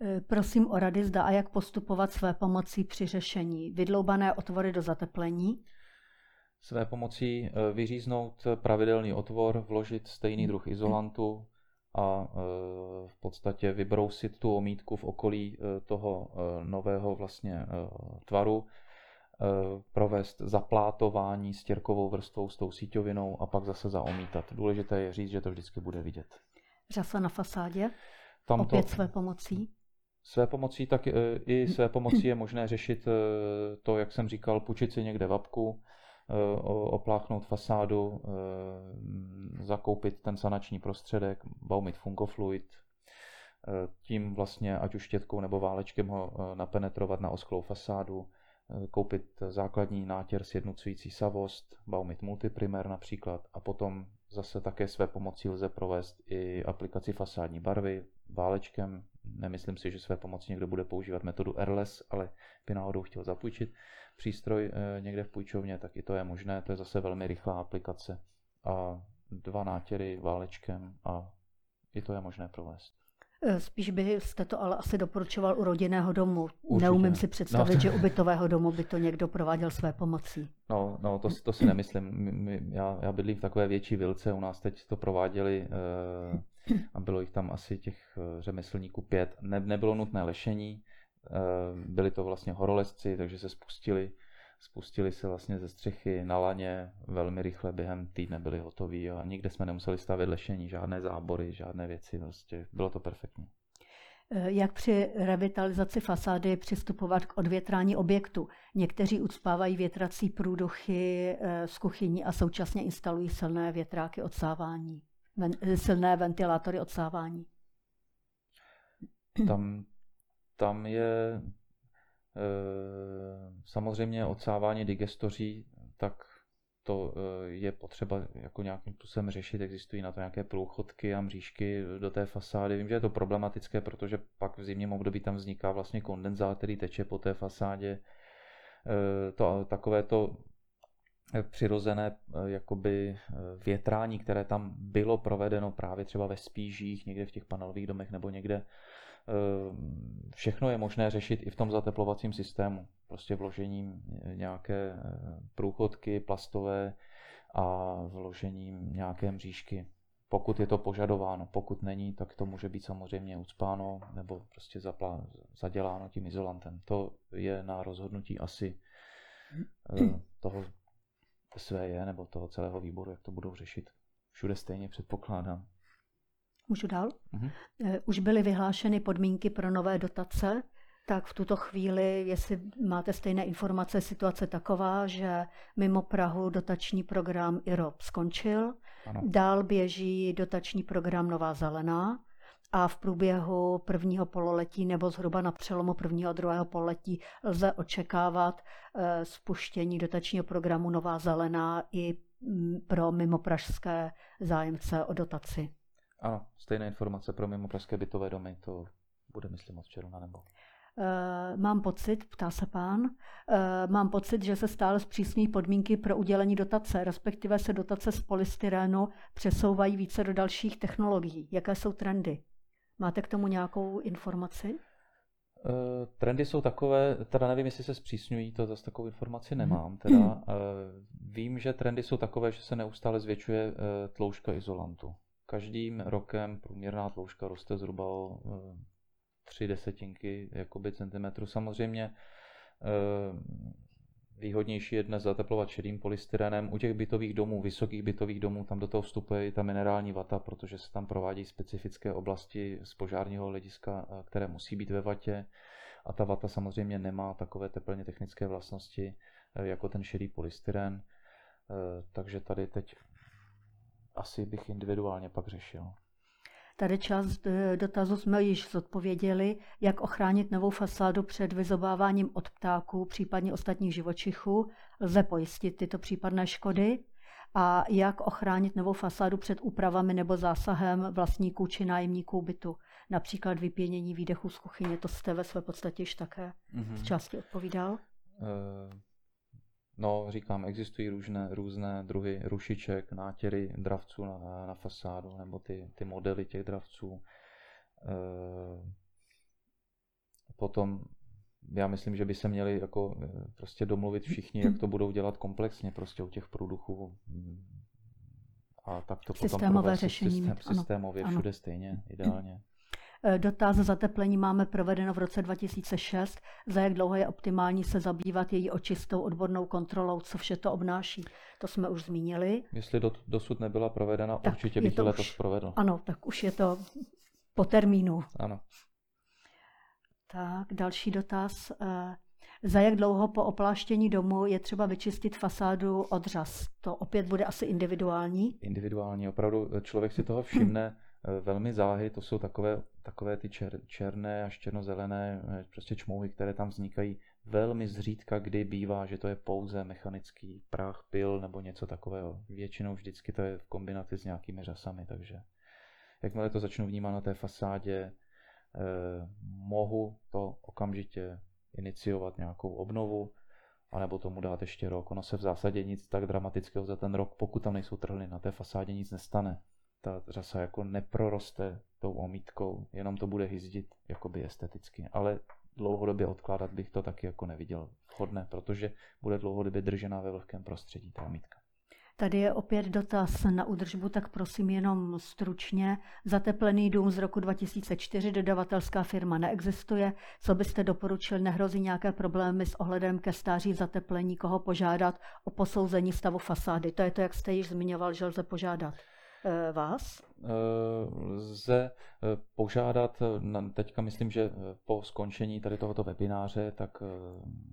E, prosím o rady, zda a jak postupovat své pomocí při řešení. Vydloubané otvory do zateplení? Své pomocí vyříznout pravidelný otvor, vložit stejný druh izolantu a v podstatě vybrousit tu omítku v okolí toho nového vlastně tvaru Eh, provést zaplátování stěrkovou vrstvou s tou síťovinou a pak zase zaomítat. Důležité je říct, že to vždycky bude vidět. Řasa na fasádě? Tam Opět to, své pomocí? Své pomocí, tak eh, i své pomocí je možné řešit eh, to, jak jsem říkal, půjčit si někde vapku, opláchnout fasádu, zakoupit ten sanační prostředek, baumit fungofluid, tím vlastně ať už štětkou nebo válečkem ho napenetrovat na osklou fasádu, Eh, koupit základní nátěr sjednocující savost, Baumit Multiprimer například a potom zase také své pomocí lze provést i aplikaci fasádní barvy válečkem. Nemyslím si, že své pomocí někdo bude používat metodu Airless, ale by náhodou chtěl zapůjčit přístroj eh, někde v půjčovně, tak i to je možné. To je zase velmi rychlá aplikace. A dva nátěry válečkem a i to je možné provést. Eh, spíš byste to ale asi doporučoval u rodinného domu. Určitě. Neumím si představit, no, že u bytového domu by to někdo prováděl své pomocí. No, no to, to si nemyslím. My, já, já bydlím v takové větší vilce, u nás teď to prováděli uh, a bylo jich tam asi těch uh, řemeslníků pět. Ne, nebylo nutné lešení, uh, byli to vlastně horolezci, takže se spustili spustili se vlastně ze střechy na laně, velmi rychle během týdne byli hotoví a nikde jsme nemuseli stavět lešení, žádné zábory, žádné věci, prostě bylo to perfektní. Eh, jak při revitalizaci fasády přistupovat k odvětrání objektu? Někteří ucpávají větrací průduchy eh, z kuchyní a současně instalují silné větráky odsávání, eh, silné ventilátory odsávání. Tam, tam je samozřejmě odsávání digestoří, tak to eh, je potřeba jako nějakým způsobem řešit. Existují na to nějaké průchodky a mřížky do té fasády. Vím, že je to problematické, protože pak v zimním období tam vzniká vlastně kondenzát, který teče po té fasádě. Eh, to, takové to přirozené jakoby větrání, které tam bylo provedeno právě třeba ve spížích, někde v těch panelových domech nebo někde všechno je možné řešit i v tom zateplovacím systému. Prostě vložením nějaké průchodky plastové a vložením nějaké mřížky pokud je to požadováno. Pokud není, tak to může být samozřejmě ucpáno nebo prostě zaplá, zaděláno tím izolantem. To je na rozhodnutí asi eh, toho SVJ nebo toho celého výboru, jak to budou řešit. Všude stejně předpokládám. Můžu dál? Uh-huh. Už byly vyhlášeny podmínky pro nové dotace tak v tuto chvíli, jestli máte stejné informace, situace taková, že mimo Prahu dotační program IROP skončil, ano. dál běží dotační program Nová zelená a v průběhu prvního pololetí nebo zhruba na přelomu prvního a druhého pololetí lze očekávat eh, spuštění dotačního programu Nová zelená i mm, pro mimopražské zájemce o dotaci. Ano, stejné informace pro mimopražské bytové domy, to bude, myslím, od června nebo Uh, mám pocit, ptá se pán, uh, mám pocit, že se stále zpřísňují podmínky pro udělení dotace, respektive se dotace z polystyrenu přesouvají více do dalších technologií. Jaké jsou trendy? Máte k tomu nějakou informaci? Uh, trendy jsou takové, teda nevím, jestli se zpřísňují, to zase takovou informaci nemám. Mhm. Teda, uh, vím, že trendy jsou takové, že se neustále zvětšuje tloušťka izolantu. Každým rokem průměrná tloušťka roste zhruba o tři desetinky jakoby centimetru. Samozřejmě eh, výhodnější je dnes zateplovat šedým polystyrenem. U těch bytových domů, vysokých bytových domů, tam do toho vstupuje i ta minerální vata, protože se tam provádí specifické oblasti z požárního hlediska, eh, které musí být ve vatě. A ta vata samozřejmě nemá takové teplně technické vlastnosti eh, jako ten šedý polystyren. Takže tady teď asi bych individuálně pak řešil. Tady část eh, dotazu jsme již zodpověděli, jak ochránit novou fasádu před vyzobáváním od ptáků, případně ostatních živočichů. Lze pojistit tyto případné škody a jak ochránit novou fasádu před úpravami nebo zásahem vlastníků či nájemníků bytu. Například vypěnění výdechu z kuchyně, to jste ve své podstatě již také mm-hmm. z části odpovídal. Uh... No, říkám, existují různé, různé druhy rušiček, nátěry dravců na, na fasádu, nebo ty, ty modely těch dravců. E, potom já myslím, že by se měli jako e, prostě domluvit všichni, jak to budou dělat komplexně prostě u těch průduchů. A tak to Systémové potom řešení. Systém, systémově ano. všude stejně, ideálně. Eh, dotaz zateplení máme provedeno v roce 2006. Za jak dlouho je optimální se zabývat její očistou odbornou kontrolou, co vše to obnáší? To jsme už zmínili. Jestli do, dosud nebyla provedena, tak určitě bych to letos už, provedl. Ano, tak už je to po termínu. Ano. Tak, další dotaz. Eh, za jak dlouho po opláštění domu je třeba vyčistit fasádu od řas? To opět bude asi individuální? Individuální, opravdu člověk si toho všimne velmi záhy, to jsou takové, takové ty čer, černé až černozelené eh, prostě čmouhy, které tam vznikají velmi zřídka, kdy bývá, že to je pouze mechanický prach, pil nebo něco takového. Většinou vždycky to je v kombinaci s nějakými řasami, takže jakmile to začnu vnímat na té fasádě, eh, mohu to okamžitě iniciovat nějakou obnovu, anebo tomu dát ještě rok. Ono se v zásadě nic tak dramatického za ten rok, pokud tam nejsou trhliny na té fasádě, nic nestane ta řasa jako neproroste tou omítkou, jenom to bude hyzdit jakoby esteticky. Ale dlouhodobě odkládat bych to taky jako neviděl vhodné, protože bude dlouhodobě držená ve vlhkém prostředí ta omítka. Tady je opět dotaz na údržbu, tak prosím jenom stručně. Zateplený dům z roku 2004, dodavatelská firma neexistuje. Co byste doporučil, nehrozí nějaké problémy s ohledem ke stáří zateplení, koho požádat o posouzení stavu fasády? To je to, jak jste již zmiňoval, že lze požádat. Eh, vás? Eh, lze eh, požádat, teďka myslím, že po skončení tady tohoto webináře, tak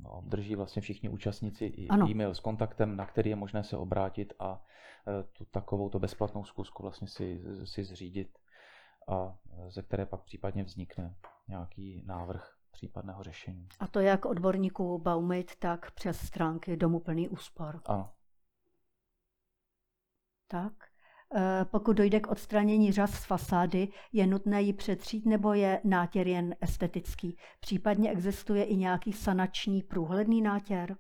obdrží vlastně všichni účastníci ano. e-mail s kontaktem, na který je možné se obrátit a tu takovou to bezplatnou zkusku vlastně si, si zřídit a ze které pak případně vznikne nějaký návrh případného řešení. A to jak odborníků Baumit, tak přes stránky Domu plný úspor. Ano. Tak. Eh, pokud dojde k odstranění řas z fasády, je nutné ji přetřít nebo je nátěr jen estetický? Případně existuje i nějaký sanační průhledný nátěr?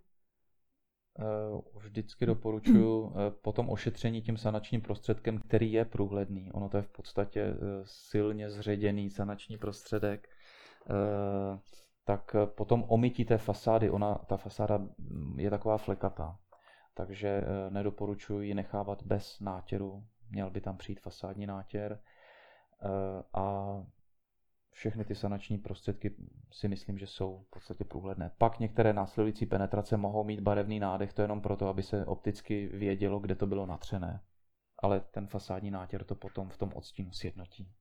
Eh, vždycky doporučuji eh, potom ošetření tím sanačním prostředkem, který je průhledný. Ono to je v podstatě silně zředěný sanační prostředek, tak potom omytí té fasády, ona, ta fasáda je taková flekatá, takže nedoporučuji ji nechávat bez nátěru, měl by tam přijít fasádní nátěr a všechny ty sanační prostředky si myslím, že jsou v podstatě průhledné. Pak některé následující penetrace mohou mít barevný nádech, to jenom proto, aby se opticky vědělo, kde to bylo natřené. Ale ten fasádní nátěr to potom v tom odstínu sjednotí.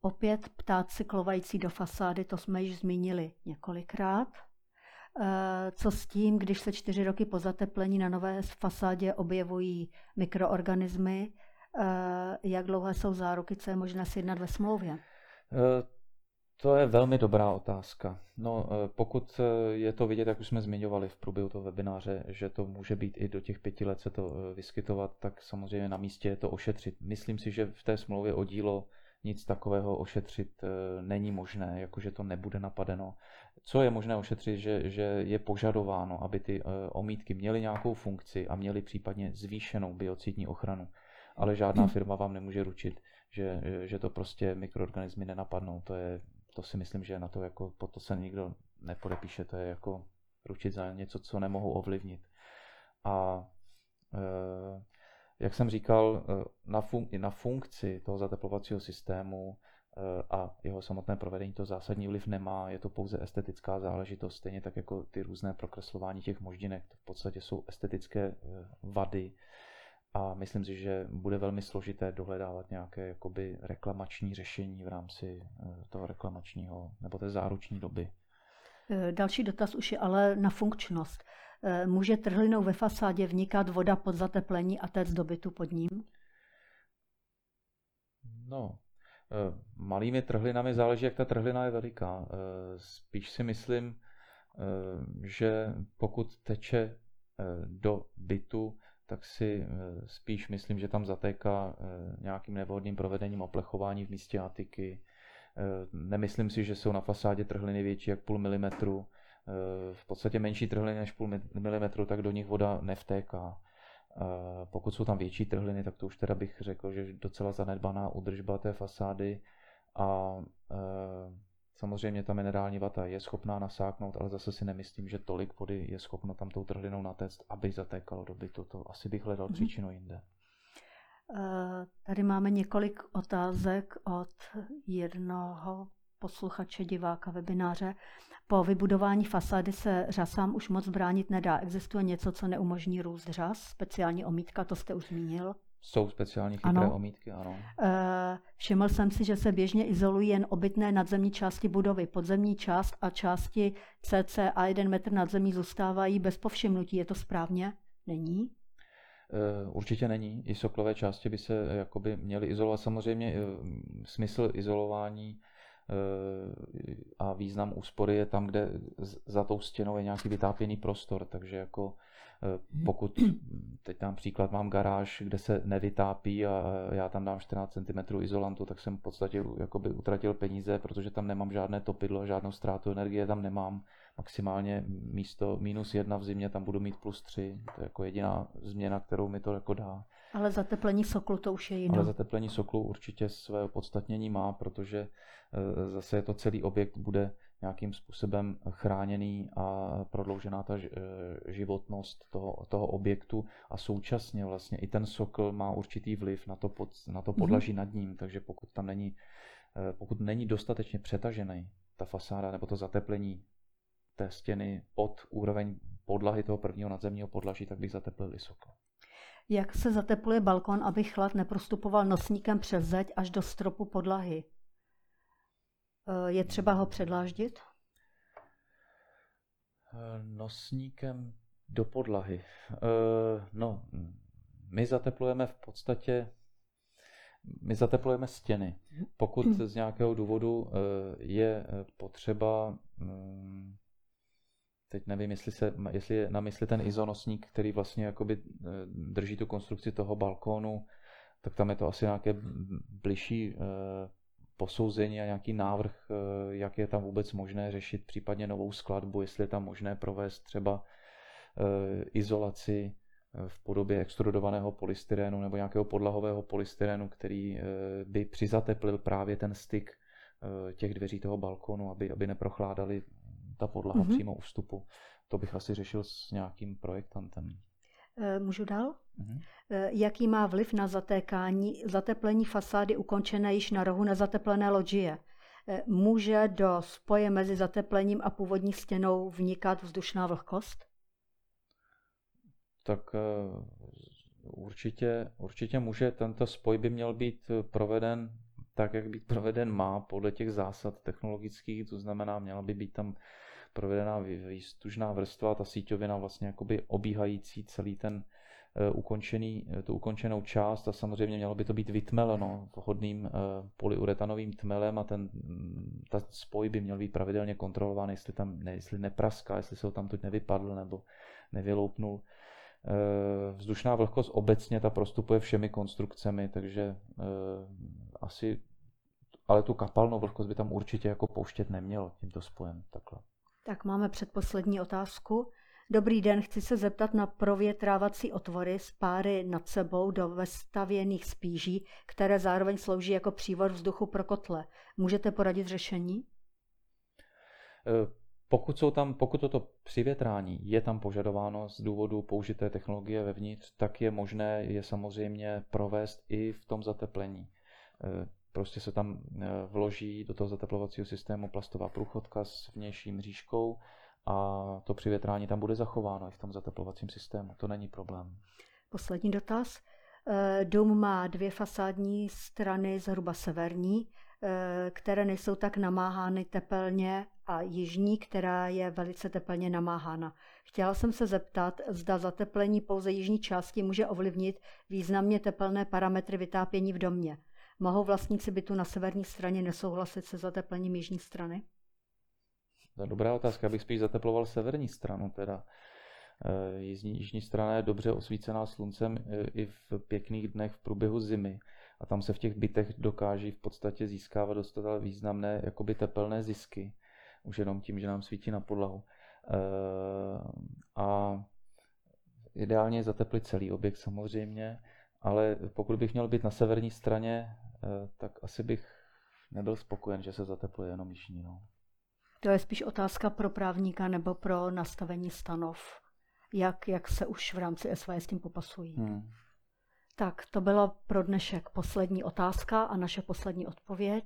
Opět ptáci klovající do fasády, to jsme již zmínili několikrát. Eh, co s tím, když se čtyři roky po zateplení na nové fasádě objevují mikroorganismy? Eh, jak dlouhé jsou záruky, co je možné sjednat ve smlouvě? Eh, to je velmi dobrá otázka. No, pokud je to vidět, jak už jsme zmiňovali v průběhu toho webináře, že to může být i do těch pěti let se to vyskytovat, tak samozřejmě na místě je to ošetřit. Myslím si, že v té smlouvě o dílo nic takového ošetřit není možné, jakože to nebude napadeno. Co je možné ošetřit, že, že je požadováno, aby ty omítky měly nějakou funkci a měly případně zvýšenou biocidní ochranu. Ale žádná firma vám nemůže ručit, že, že to prostě mikroorganismy nenapadnou. To, je, to si myslím, že na to, jako, po to se nikdo nepodepíše, to je jako ručit za něco, co nemohou ovlivnit. A e, jak jsem říkal, e, na, fun- na funkci toho zateplovacího systému e, a jeho samotné provedení to zásadní vliv nemá, je to pouze estetická záležitost, stejně tak jako ty různé prokreslování těch moždinek, to v podstatě jsou estetické vady, a myslím si, že bude velmi složité dohledávat nějaké jakoby reklamační řešení v rámci eh, toho reklamačního nebo té záruční doby. Eh, další dotaz už je ale na funkčnost. Eh, může trhlinou ve fasádě vnikat voda pod zateplení a téct do bytu pod ním? No, malými trhlinami záleží, jak ta trhlina je veliká. Spíš si myslím, že pokud teče do bytu, tak si eh, spíš myslím, že tam zatéká eh, nějakým nevhodným provedením oplechování v místě atiky. Eh, nemyslím si, že jsou na fasádě trhliny větší jak půl milimetru. V podstatě menší trhliny než půl milimetru, tak do nich voda nevtéká. Pokud jsou tam větší trhliny, tak to už teda bych řekl, že docela zanedbaná udržba té fasády a Samozřejmě ta minerální vata je schopná nasáknout, ale zase si nemyslím, že tolik vody je schopno tam tou trhlinou natéct, aby zatékalo do bytu. To asi bych hledal mhm. příčinu jinde. Eh, tady máme několik otázek od jednoho posluchače, diváka, webináře. Po vybudování fasády se řasám už moc bránit nedá. Existuje něco, co neumožní růst řas, speciální omítka, to jste už zmínil. Jsou speciální chytré ano. omítky, ano. E, všiml jsem si, že se běžně izolují jen obytné nadzemní části budovy. Podzemní část a části cca 1 metr nad zemí zůstávají bez povšimnutí. Je to správně? Není? E, určitě není. I soklové části by se jakoby měly izolovat. Samozřejmě smysl izolování a význam úspory je tam, kde za tou stěnou je nějaký vytápěný prostor, takže jako Eh, pokud, teď dám příklad, mám garáž, kde se nevytápí a já tam dám 14 cm izolantu, tak jsem v podstatě jakoby utratil peníze, protože tam nemám žádné topidlo, žádnou ztrátu energie tam nemám. Maximálně místo minus jedna v zimě tam budu mít plus tři. To je jako jediná změna, kterou mi to jako dá. Ale zateplení soklu to už je jiné. Ale zateplení soklu určitě své opodstatnění má, protože eh, zase je to celý objekt bude nějakým způsobem chráněný a prodloužená ta eh, životnost toho, toho objektu a současně vlastně i ten sokl má určitý vliv na to, pod, na to podlaží mm-hmm. nad ním, takže pokud tam není, eh, pokud není dostatečně přetažený ta fasáda nebo to zateplení té stěny pod úroveň podlahy toho prvního nadzemního podlaží, tak bych zateplil i sokl. Jak se zatepluje balkon, aby chlad neprostupoval nosníkem přes zeď až do stropu podlahy? Eh, je třeba ho předláždit? Eh, nosníkem do podlahy. Eh, no, my zateplujeme v podstatě my zateplujeme stěny. Pokud hmm. z nějakého důvodu je potřeba, mm, teď nevím, jestli, se, jestli je na mysli ten izonosník, který vlastně jakoby drží tu konstrukci toho balkónu, tak tam je to asi nějaké bližší posouzení a nějaký návrh, eh, jak je tam vůbec možné řešit případně novou skladbu, jestli je tam možné provést třeba eh, izolaci eh, v podobě extrudovaného polystyrénu nebo nějakého podlahového polystyrénu, který by přizateplil právě ten styk těch dveří toho balkonu, aby, aby neprochládali ta podlaha mm-hmm. přímo u vstupu. To bych asi řešil s nějakým projektantem. Můžu dál? Mm-hmm. Jaký má vliv na zatékání, zateplení fasády ukončené již na rohu nezateplené loďie? Může do spoje mezi zateplením a původní stěnou vnikat vzdušná vlhkost? Tak určitě, určitě může. Tento spoj by měl být proveden tak, jak být proveden má podle těch zásad technologických, to znamená, měla by být tam provedená výstužná vrstva, ta síťovina vlastně jakoby obíhající celý ten uh, ukončený, eh, tu ukončenou část a samozřejmě mělo by to být vytmeleno vhodným uh, polyuretanovým tmelem a ten mm, ta spoj by měl být pravidelně kontrolován, jestli tam ne, jestli nepraská, jestli se ho tam teď nevypadl nebo nevyloupnul. Vzdušná vlhkost obecně ta prostupuje všemi konstrukcemi, takže asi, ale tu kapalnou vlhkost by tam určitě jako pouštět nemělo tímto spojem. Takhle. Tak máme předposlední otázku. Dobrý den, chci se zeptat na provětrávací otvory s páry nad sebou do vestavěných spíží, které zároveň slouží jako přívod vzduchu pro kotle. Můžete poradit řešení? E, pokud, jsou tam, pokud toto přivětrání je tam požadováno z důvodu použité technologie vevnitř, tak je možné je samozřejmě provést i v tom zateplení. E, prostě se tam e, vloží do toho zateplovacího systému plastová průchodka s vnější mřížkou a to přivětrání tam bude zachováno i v tom zateplovacím systému. To není problém. Poslední dotaz. E, dům má dvě fasádní strany, zhruba severní, které nejsou tak namáhány tepelně a jižní, která je velice teplně namáhána. Chtěla jsem se zeptat, zda zateplení pouze jižní části může ovlivnit významně teplné parametry vytápění v domě. Mohou vlastníci bytu na severní straně nesouhlasit se zateplením jižní strany? To je dobrá otázka, abych spíš zateploval severní stranu teda. Eh, jižní, jižní strana je dobře osvícená sluncem eh, i v pěkných dnech v průběhu zimy a tam se v těch bytech dokáží v podstatě získávat dostatečně významné jakoby tepelné zisky, už jenom tím, že nám svítí na podlahu. Eh, a ideálně je zateplit celý objekt samozřejmě, ale pokud bych měl být na severní straně, eh, tak asi bych nebyl spokojen, že se zatepluje jenom jižní. No. To je spíš otázka pro právníka nebo pro nastavení stanov. Jak, jak se už v rámci SV s tím popasují. Hmm. Tak, to byla pro dnešek poslední otázka a naše poslední odpověď.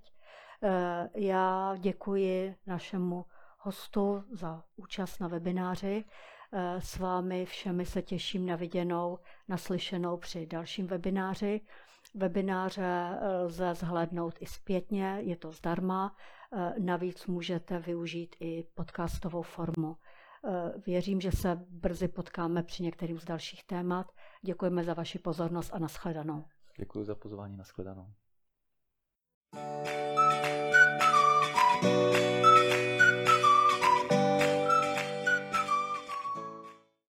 Eh, já děkuji našemu hostu za účast na webináři. Eh, s vámi všemi se těším na viděnou, naslyšenou při dalším webináři. Webináře eh, lze zhlédnout i zpětně, je to zdarma. Navíc můžete využít i podcastovou formu. Věřím, že se brzy potkáme při některým z dalších témat. Děkujeme za vaši pozornost a nashledanou. Děkuji za pozvání, nashledanou. thank you